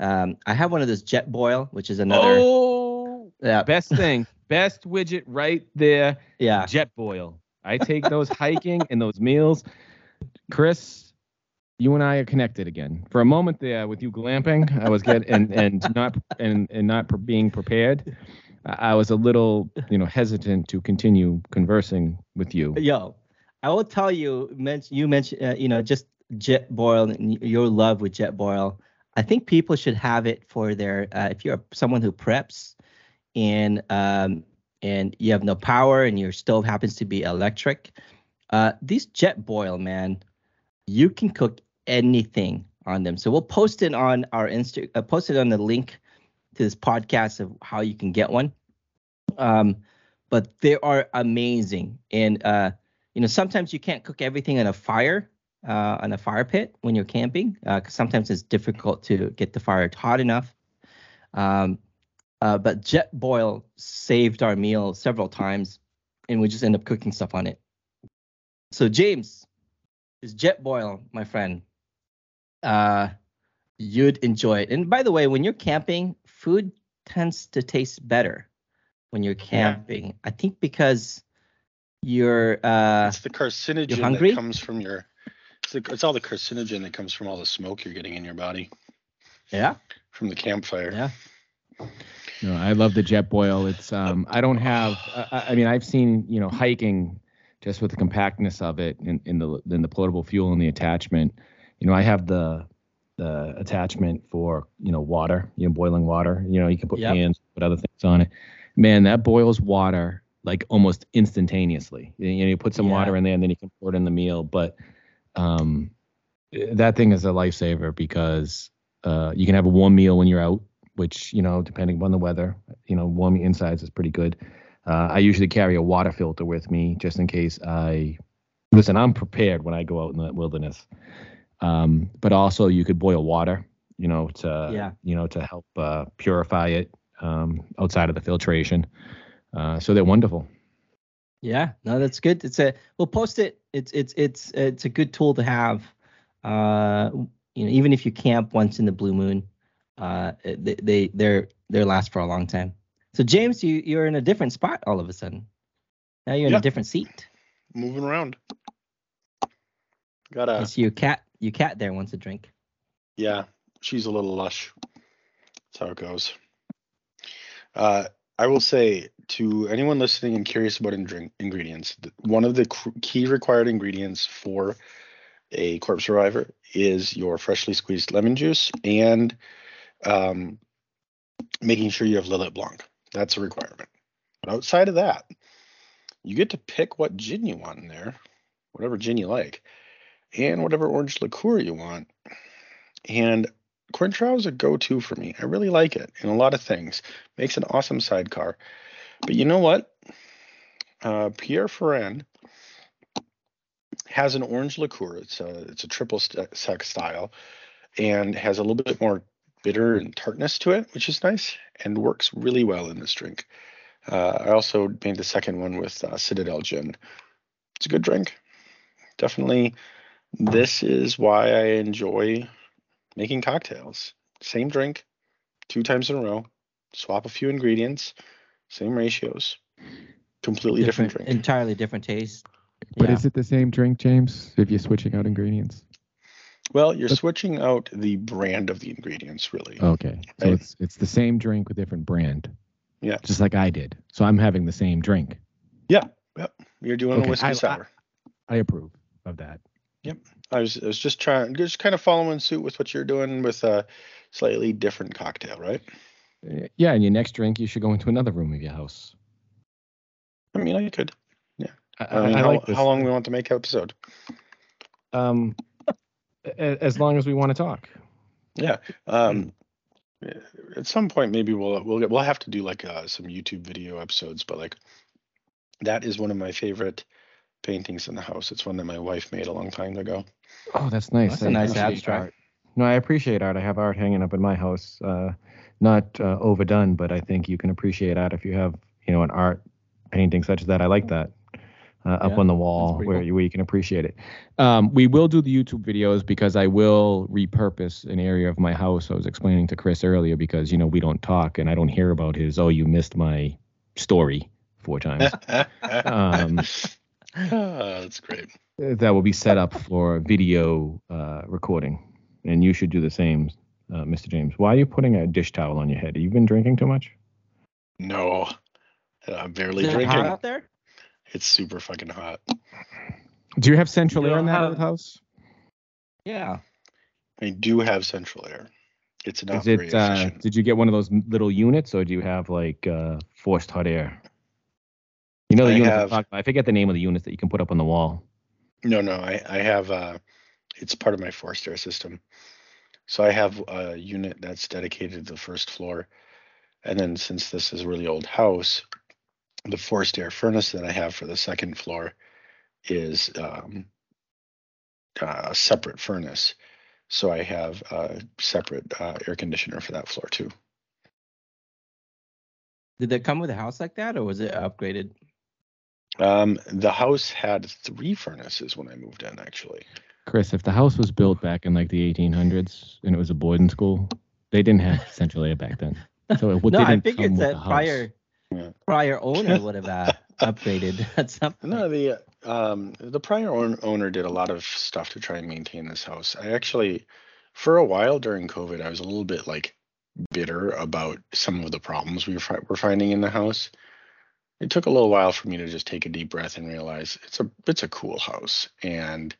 Um, I have one of those Jetboil, which is another. Oh, Yeah, best thing, best widget right there. yeah. Jetboil. I take those hiking and those meals. Chris, you and I are connected again. For a moment there, with you glamping, I was getting and and not and and not pre- being prepared. I was a little, you know, hesitant to continue conversing with you. Yo, I will tell you. Mention you mentioned uh, you know just Jetboil and your love with Jetboil. I think people should have it for their uh, if you're someone who preps and um and you have no power and your stove happens to be electric. Uh, these Jetboil, man, you can cook anything on them. So we'll post it on our Insta, uh, post it on the link to this podcast of how you can get one. Um, but they are amazing, and uh, you know sometimes you can't cook everything on a fire, uh, on a fire pit when you're camping, because sometimes it's difficult to get the fire hot enough. Um, uh, but Jetboil saved our meal several times, and we just end up cooking stuff on it. So James, is Jetboil, my friend. Uh, you'd enjoy it. And by the way, when you're camping, food tends to taste better when you're camping. I think because you're uh It's the carcinogen hungry? that comes from your. It's, the, it's all the carcinogen that comes from all the smoke you're getting in your body yeah, from the campfire. yeah. No, I love the Jetboil. It's um I don't have I, I mean I've seen, you know, hiking just with the compactness of it in, in the in the portable fuel and the attachment. You know, I have the the attachment for, you know, water, you know, boiling water. You know, you can put Yep. pans, put other things on it. Man, that boils water like almost instantaneously. You, know, you put some Yeah. water in there and then you can pour it in the meal. But um that thing is a lifesaver because uh, you can have a warm meal when you're out, which you know, depending on the weather, you know, warm insides is pretty good. Uh, I usually carry a water filter with me just in case I listen. I'm prepared when I go out in the wilderness. Um, but also, you could boil water, you know, to Yeah. you know to help uh, purify it um, outside of the filtration. Uh, so they're wonderful. Yeah, no, that's good. It's a we'll post it. It's it's it's it's a good tool to have. Uh, you know, even if you camp once in the blue moon, uh, they they they're they last for a long time. So James, you you're in a different spot all of a sudden. Now you're in Yeah. a different seat. Moving around. Got I a see your cat. Your cat there wants a drink. yeah. She's a little lush. That's how it goes. Uh, I will say to anyone listening and curious about in- ingredients, one of the cr- key required ingredients for a Corpse Reviver is your freshly squeezed lemon juice and um, making sure you have Lillet Blanc. That's a requirement. But outside of that, you get to pick what gin you want in there, whatever gin you like, and whatever orange liqueur you want. And Cointreau is a go-to for me. I really like it in a lot of things. Makes an awesome sidecar. But you know what? Uh, Pierre Ferrand has an orange liqueur. It's a it's a triple sec style, and has a little bit more bitter and tartness to it, which is nice and works really well in this drink. Uh, I also made the second one with uh, Citadelle Gin. It's a good drink. Definitely, this is why I enjoy making cocktails. Same drink, two times in a row. Swap a few ingredients, same ratios. Completely different, drink. entirely different taste. But Yeah. is it the same drink, James? If you're switching out ingredients? well, you're switching out the brand of the ingredients, really. Okay, so Right. it's it's the same drink with different brand. Yeah. Just like I did. So I'm having the same drink. Yeah. Yep. You're doing Okay, a whiskey I- I- sour. I approve of that. I was I was just trying, just kind of following suit with what you're doing with a slightly different cocktail, right? Yeah, and your next drink, you should go into another room of your house. I mean, I could. I, I mean, I how, like this. how long we want to make episode? Um, as long as we want to talk. Yeah. Um, at some point, maybe we'll we'll get, we'll have to do like uh, some YouTube video episodes, but like that is one of my favorite paintings in the house. It's one that my wife made a long time ago. Oh, that's nice. That's a nice abstract. art. No, I appreciate art. I have art hanging up in my house. Uh, not uh, overdone, but I think you can appreciate art if you have, you know, an art painting such as that. I like that. Uh, up Yeah, on the wall where cool. you, where you can appreciate it. Um, we will do the YouTube videos because I will repurpose an area of my house. I was explaining to Chris earlier because you know we don't talk and I don't hear about his. Oh, you missed my story four times. Um, Ah, that's great. that will be set up for video uh, recording, and you should do the same, uh, Mr. James. Why are you putting a dish towel on your head? Have you been drinking too much? No, I'm barely Is it hot drinking. out there? It's super fucking hot. Do you have central You air in don't that have- old house? Yeah. I do have central air. It's not Is very it? Uh, efficient. did you get one of those little units, or do you have like uh, forced hot air? You know the I units. Have- about. I forget the name of the units that you can put up on the wall. No, no, I, I have uh it's part of my forced air system. So I have a unit that's dedicated to the first floor And then since this is a really old house, the forced air furnace that I have for the second floor is um, a separate furnace. So I have a separate uh, air conditioner for that floor too. Did that come with a house like that, or was it upgraded? Um, the house had three furnaces when I moved in, actually. Chris, if the house was built back in like the 1800s and it was a boarding school, they didn't have central air back then. So it no, I didn't figured come with that the house. prior Yeah. prior owner would have uh, upgraded at some point. No, the um the prior own- owner did a lot of stuff to try and maintain this house. I actually, for a while during COVID, I was a little bit like bitter about some of the problems we were, fi- were finding in the house. It took a little while for me to just take a deep breath and realize it's a it's a cool house, and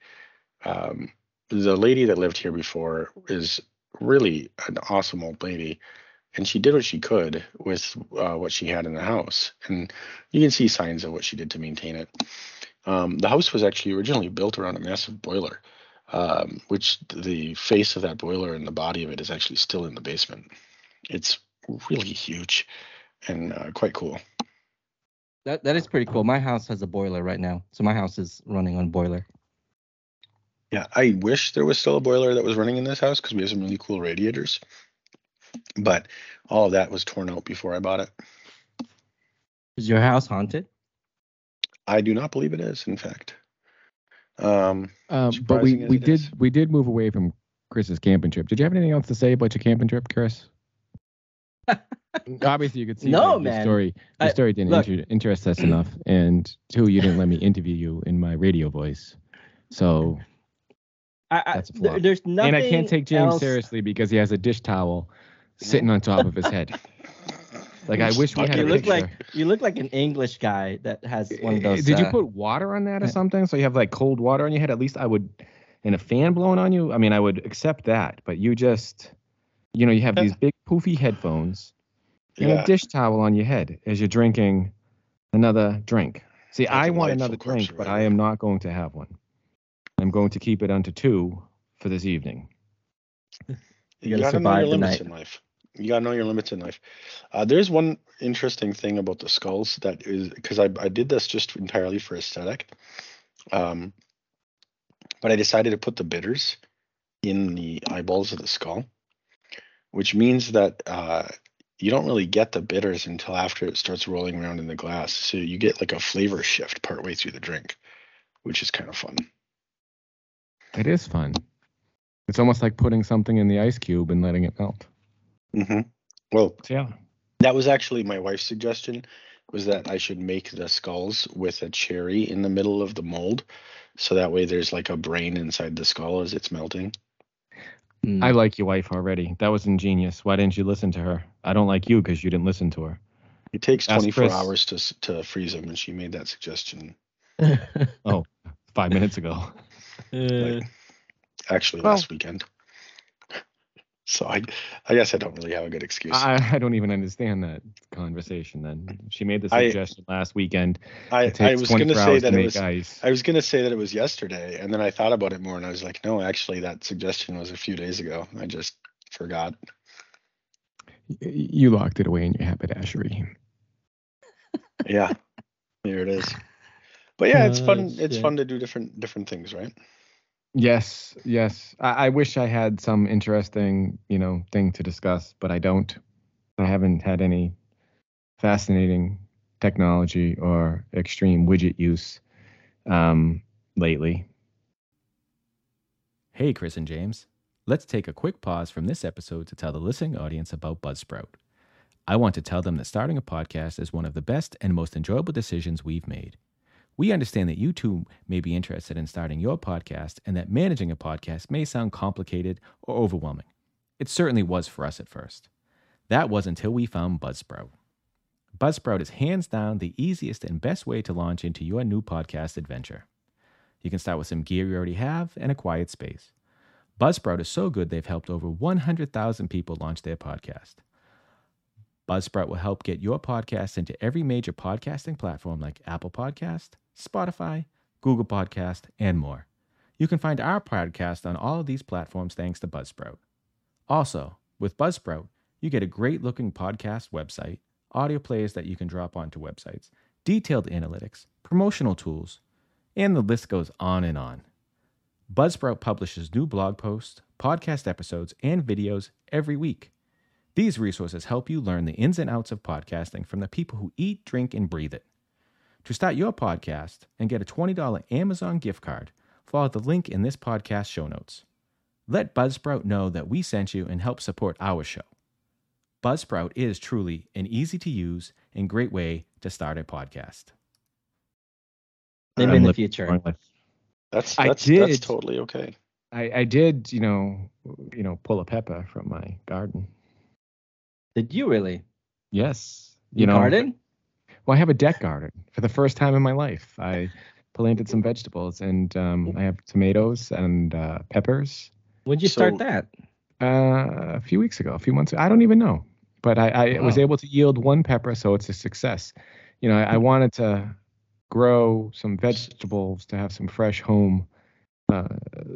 um, the lady that lived here before is really an awesome old lady, and she did what she could with uh, what she had in the house, and you can see signs of what she did to maintain it. Um, the house was actually originally built around a massive boiler, um, which the face of that boiler and the body of it is actually still in the basement. It's really huge and uh, quite cool. That that is pretty cool. My house has a boiler right now, so my house is running on boiler. Yeah, I wish there was still a boiler that was running in this house because we have some really cool radiators. But all of that was torn out before I bought it. Is your house haunted? I do not believe it is, in fact. Um, Um, but we, we did is. we did move away from Chris's camping trip. Did you have anything else to say about your camping trip, Chris? Obviously, you could see No, man. story I- story didn't inter- interest us enough, and two, you didn't let me interview you in my radio voice. So, I, I, That's a flop. there's nothing. and I can't take James else- seriously because he has a dish towel sitting on top of his head. Like I wish we had a You look picture. like you look like an English guy that has one of Uh, those. Did you uh, put water on that or something? So you have like cold water on your head. At least I would, and a fan blowing on you. I mean, I would accept that. But you just, you know, you have these big poofy headphones and yeah, a dish towel on your head as you're drinking another drink. See, Like I a want another corpse drink, but. I am not going to have one. I'm going to keep it under two for this evening. You you gotta gotta know your limits in life. You gotta know your limits in life. Uh, there's one interesting thing about the skulls that is because I, I did this just entirely for aesthetic. Um, but I decided to put the bitters in the eyeballs of the skull, which means that uh, you don't really get the bitters until after it starts rolling around in the glass. So you get like a flavor shift partway through the drink, which is kind of fun. It is fun. It's almost like putting something in the ice cube and letting it melt. Mm-hmm. Well, yeah. That was actually my wife's suggestion was that I should make the skulls with a cherry in the middle of the mold so that way there's like a brain inside the skull as it's melting. Mm, I like your wife already. That was ingenious. Why didn't you listen to her? I don't like you because you didn't listen to her. It takes Ask 24 Chris. hours to to freeze them and she made that suggestion oh, five minutes ago. Uh, actually Well- last weekend. So I I guess I don't really have a good excuse. I, I don't even understand that conversation. Then she made the I- suggestion last weekend. I, I was going to say that it was ice. I was going to say that it was yesterday and then I thought about it more and I was like no actually that suggestion was a few days ago. I just forgot. You locked it away in your haberdashery. yeah there it is but yeah it's Oh, fun it's shit. fun to do different different things right Yes, yes. I, I wish I had some interesting, you know, thing to discuss, but I don't. I haven't had any fascinating technology or extreme widget use um, lately. Hey, Chris and James. Let's take a quick pause from this episode to tell the listening audience about Buzzsprout. I want to tell them that starting a podcast is one of the best and most enjoyable decisions we've made. We understand that you too may be interested in starting your podcast and that managing a podcast may sound complicated or overwhelming. It certainly was for us at first. That was until we found Buzzsprout. Buzzsprout is hands down the easiest and best way to launch into your new podcast adventure. You can start with some gear you already have and a quiet space. Buzzsprout is so good they've helped over 100,000 people launch their podcast. Buzzsprout will help get your podcast into every major podcasting platform like Apple Podcast, Spotify, Google Podcast, and more. You can find our podcast on all of these platforms thanks to Buzzsprout. Also, with Buzzsprout, you get a great looking podcast website, audio players that you can drop onto websites, detailed analytics, promotional tools, and the list goes on and on. Buzzsprout publishes new blog posts, podcast episodes, and videos every week. These resources help you learn the ins and outs of podcasting from the people who eat, drink, and breathe it. To start your podcast and get a $20 Amazon gift card, follow the link in this podcast show notes. Let Buzzsprout know that we sent you and help support our show. Buzzsprout is truly an easy to use and great way to start a podcast. Maybe in the future. my life. That's I that's that's did. totally okay. I, I did, you know, you know, pull a pepper from my garden. Did you really? Yes, you know, garden? Well, I have a deck garden for the first time in my life. I planted some vegetables, and um, I have tomatoes and uh, peppers. When'd you start that? Uh, a few weeks ago, a few months. ago. I don't even know, but I, I was able to yield one pepper, so it's a success. You know, I, I wanted to grow some vegetables to have some fresh home uh,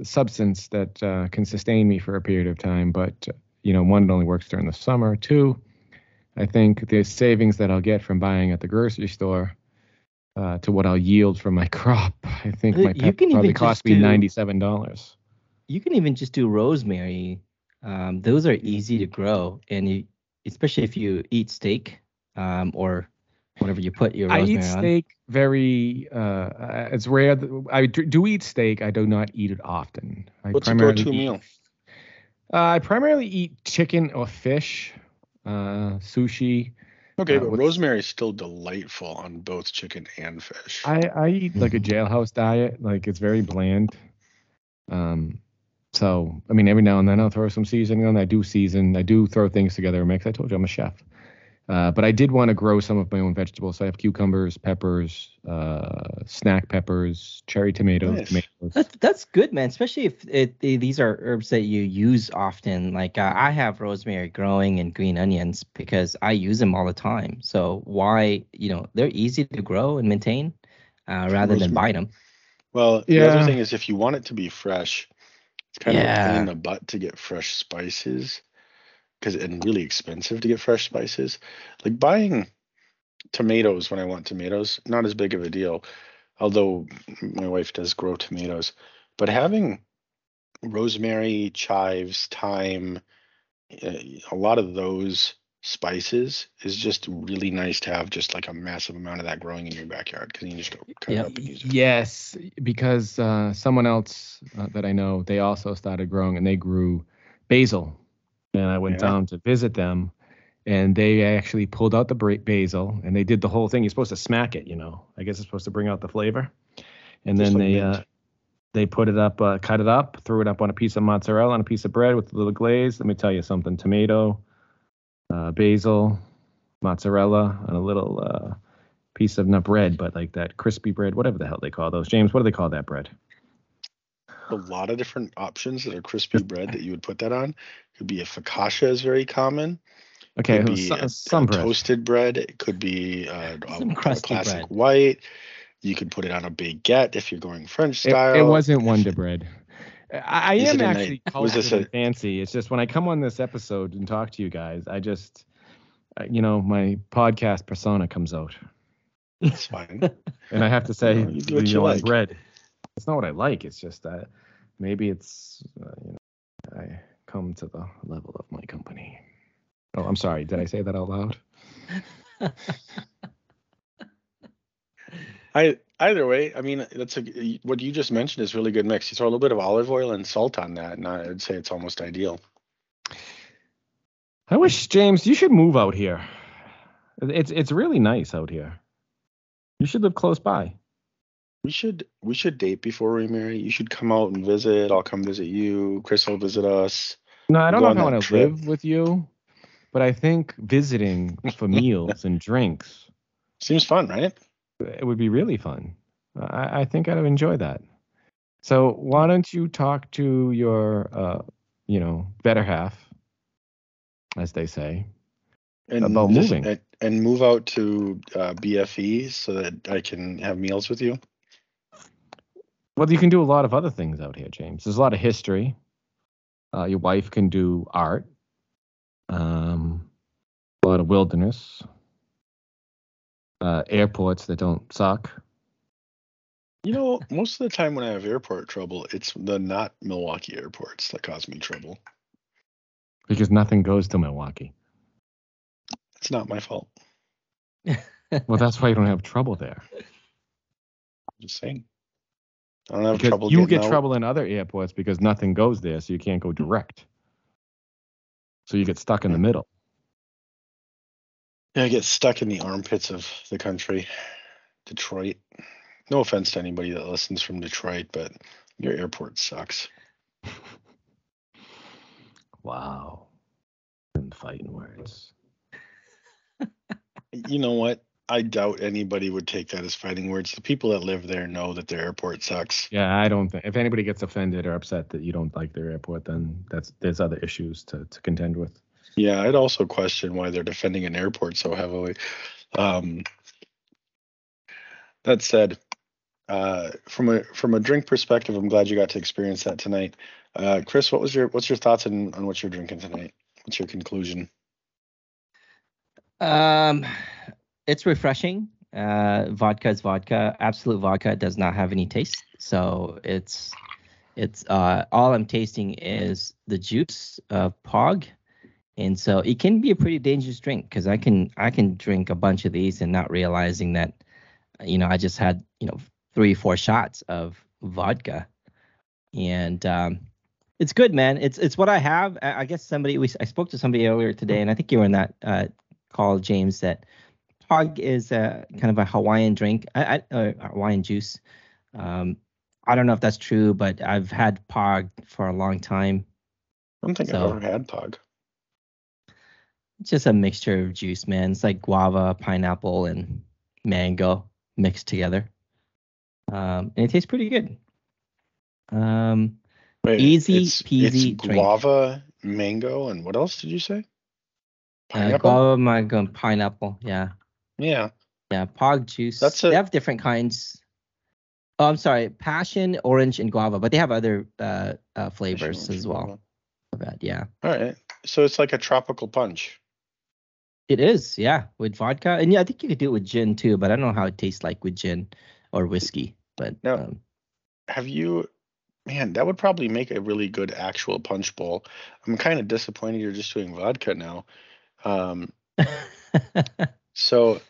substance that uh, can sustain me for a period of time. But you know, one, it only works during the summer. Two, I think the savings that I'll get from buying at the grocery store uh, to what I'll yield from my crop, I think Uh, my you pepper can probably even cost me do- ninety-seven dollars. You can even just do rosemary. Um, those are easy to grow, and you, especially if you eat steak um, or whatever you put your I rosemary eat on. steak very. Uh, it's rare. That, I do do eat steak. I do not eat it often. I What's your go-to meal? Uh, I primarily eat chicken or fish, uh, sushi. Okay, Uh, but what's- rosemary is still delightful on both chicken and fish. I, I eat like a Mhm. jailhouse diet. Like it's very bland. Um, so I mean, every now and then I'll throw some seasoning on. I do season. I do throw things together and mix. I told you I'm a chef. Uh, but I did want to grow some of my own vegetables. So I have cucumbers, peppers, uh, snack peppers, cherry tomatoes, Nice. tomatoes. That's that's good, man. Especially if it, the- these are herbs that you use often. Like uh, I have rosemary growing and green onions because I use them all the time. So why, you know, they're easy to grow and maintain, uh, rather than buy them. Well, yeah. the other thing is if you want it to be fresh, it's kind of a pain in the butt to get fresh spices because and really expensive to get fresh spices. Like buying tomatoes when I want tomatoes, not as big of a deal. Although my wife does grow tomatoes, but having rosemary, chives, thyme, uh, a lot of those spices is just really nice to have just like a massive amount of that growing in your backyard because you can just go cut Yeah. it up and use it. Yes, because uh, someone else uh, that I know, they also started growing and they grew basil. And I went Yeah. down to visit them and they actually pulled out the basil and they did the whole thing. You're supposed to smack it, you know. I guess it's supposed to bring out the flavor. And Just then like they uh, they put it up, uh, cut it up, threw it up on a piece of mozzarella on a piece of bread with a little glaze. Let me tell you something: tomato, uh, basil, mozzarella, and a little uh, piece of not bread, but like that crispy bread, whatever the hell they call those. James, what do they call that bread? A lot of different options that are crispy bread that you would put that on. It Could be a focaccia is very common. Okay, could be a- some a bread. toasted bread. It could be uh, a, a classic bread. white. You could put it on a baguette if you're going French style. it wasn't Wonder Bread. I, I am it a actually night- was this a- fancy. It's just when I come on this episode and talk to you guys, I just, uh, you know, my podcast persona comes out, It's fine. and I have to say, you do what you like. bread. It's not what I like. It's just that maybe it's, uh, you know, I come to the level of my company. Oh, I'm sorry. Did I say that out loud? I either way, I mean, that's a what you just mentioned is really good mix. You throw a little bit of olive oil and salt on that, and I'd say it's almost ideal. I wish James, you should move out here. It's it's really nice out here. You should live close by. We should we should date before we marry. You should come out and visit. I'll come visit you. Chris will visit us. No, I don't know if I want to live with you, but I think visiting for meals and drinks Seems fun, right? it would be really fun. I, I think I'd enjoy that. So why don't you talk to your, uh, you know, better half, as they say. And About moving. and, and move out to uh, BFE so that I can have meals with you. Well, you can do a lot of other things out here, James. There's a lot of history. Uh, your wife can do art. Um, a lot of wilderness. Uh, airports that don't suck. You know, most of the time when I have airport trouble, it's the not Milwaukee airports that cause me trouble. Because nothing goes to Milwaukee. It's not my fault. Well, that's why you don't have trouble there. just saying. I don't have Because trouble. you get out. trouble in other airports because nothing goes there, so you can't go direct. So you get stuck in the middle. Yeah, I get stuck in the armpits of the country. Detroit. No offense to anybody that listens from Detroit, but your airport sucks. Wow. And fighting words. You know what? I doubt anybody would take that as fighting words. The people that live there know that their airport sucks. Yeah, I don't think if anybody gets offended or upset that you don't like their airport, then that's there's other issues to, to contend with. Yeah, I'd also question why they're defending an airport so heavily. Um, that said, uh, from a from a drink perspective, I'm glad you got to experience that tonight. Uh, Chris, what was your what's your thoughts on, on what you're drinking tonight? What's your conclusion? Um, it's refreshing. Uh, vodka is vodka. Absolut vodka does not have any taste, so it's it's uh all I'm tasting is the juice of Pog, and so it can be a pretty dangerous drink because I can I can drink a bunch of these and not realizing that, you know, I just had you know three four shots of vodka, and um, it's good, man. It's it's what I have. I, I guess somebody we I spoke to somebody earlier today, and I think you were in that uh, call, James. That Pog is a kind of a Hawaiian drink, I, I, uh, Hawaiian juice. Um, I don't know if that's true, but I've had Pog for a long time. I don't think So- I've ever had Pog. It's just a mixture of juice, man. It's like guava, pineapple, and mango mixed together. Um, and it tastes pretty good. Um, Wait, Easy it's, peasy It's drink. guava, mango, and what else did you say? uh, Pineapple. guava, mango, pineapple. Yeah. Yeah, Yeah, Pog juice. That's a- they have different kinds. Oh, I'm sorry, passion, orange, and guava, but they have other uh, uh, flavors as well. that. Yeah, All right, so it's like a tropical punch. it is. Yeah, with vodka, and yeah, I think you could do it with gin too, but I don't know how it tastes like with gin or whiskey. But No. um, Have you? Man, that would probably make a really good actual punch bowl. I'm kind of disappointed you're just doing vodka now. Um, so,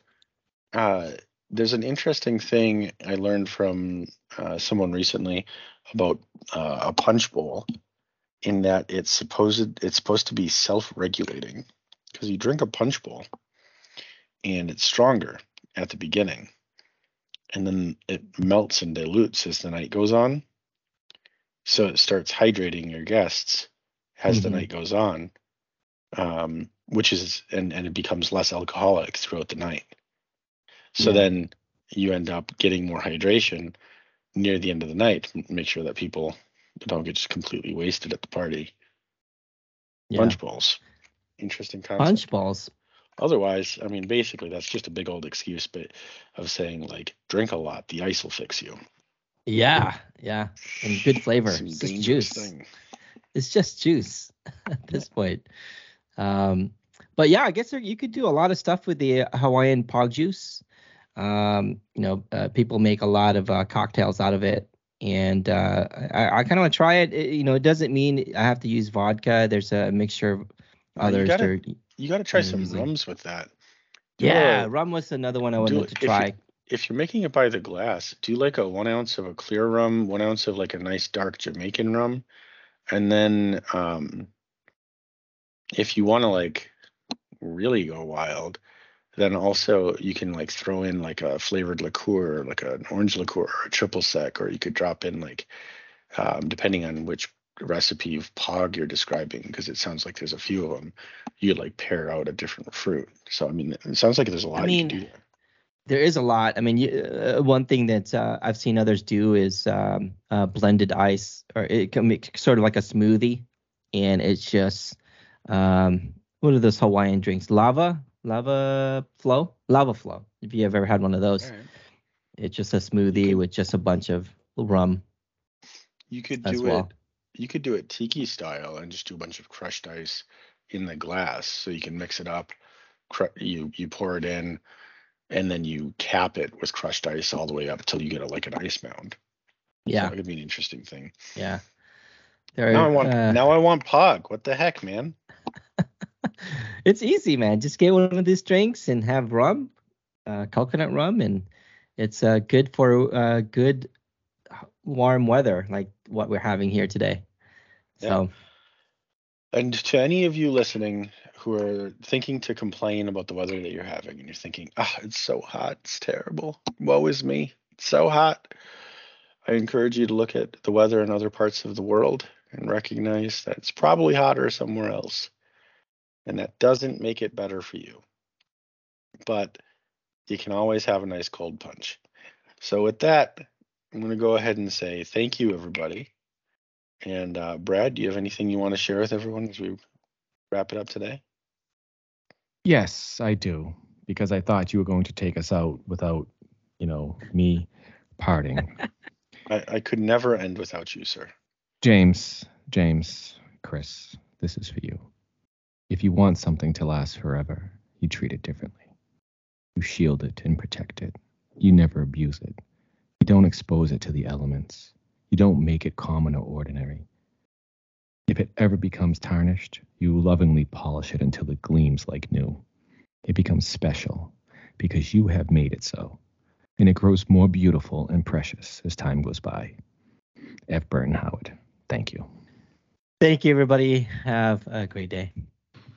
uh, there's an interesting thing I learned from uh, someone recently about uh, a punch bowl, in that it's supposed it's supposed to be self-regulating because you drink a punch bowl, and it's stronger at the beginning, and then it melts and dilutes as the night goes on. So it starts hydrating your guests as the Mhm. night goes on, um, which is and and it becomes less alcoholic throughout the night. So Yeah. then you end up getting more hydration near the end of the night. Make sure that people don't get just completely wasted at the party. yeah. Punch bowls, interesting concept. punch balls. Otherwise, I mean, basically, that's just a big old excuse, but of saying like, drink a lot, the ice will fix you. Yeah, yeah, and good flavor. It's just juice. thing. It's just juice at this point. Um, but yeah, I guess there, you could do a lot of stuff with the Hawaiian Pog juice. Um, you know, uh, people make a lot of uh, cocktails out of it, and uh, I, I kind of want to try it. It- You know, it doesn't mean I have to use vodka. There's a mixture of you others. You got to try some easy. rums with that. Do yeah, a- rum was another one I wanted to if you- try. if you're making it by the glass, do like a one ounce of a clear rum, one ounce of like a nice dark Jamaican rum, and then um, if you want to like really go wild, then also you can like throw in like a flavored liqueur, like an orange liqueur or a triple sec, or you could drop in like um, depending on which recipe of pog you're describing, because it sounds like there's a few of them. You like pair out a different fruit. So I mean, it sounds like there's a lot you mean, can do. There. There is a lot. I mean, you, uh, one thing that uh, I've seen others do is um, uh, blended ice, or it can make sort of like a smoothie, and it's just um, what are those Hawaiian drinks? Lava, lava flow, lava flow. If you have ever had one of those, right. it's just a smoothie with just a bunch of rum You could do well. it. You could do it tiki style and just do a bunch of crushed ice, in the glass so you can mix it up. Cru- you you pour it in, and then you cap it with crushed ice all the way up until you get a, like an ice mound. Yeah, that could be an interesting thing. yeah. There, now I want uh, now I want Pog. What the heck, man? It's easy, man. Just get one of these drinks and have rum, uh, coconut rum, and it's uh, good for uh, good warm weather like what we're having here today. So And to any of you listening who are thinking to complain about the weather that you're having, and you're thinking, ah, it's so hot, it's terrible. Woe is me. It's so hot. I encourage you to look at the weather in other parts of the world and recognize that it's probably hotter somewhere else. And that doesn't make it better for you. But you can always have a nice cold punch. So, with that, I'm going to go ahead and say thank you, everybody. And uh, Brad, do you have anything you want to share with everyone as we wrap it up today? Yes, I do, because I thought you were going to take us out without, you know, me parting. I, I could never end without you, sir. James, James, Chris, this is for you. If you want something to last forever, you treat it differently. You shield it and protect it. You never abuse it. You don't expose it to the elements. You don't make it common or ordinary. If it ever becomes tarnished, you lovingly polish it until it gleams like new. It becomes special because you have made it so, and it grows more beautiful and precious as time goes by. F. Burton Howard, thank you. thank you, everybody. Have a great day.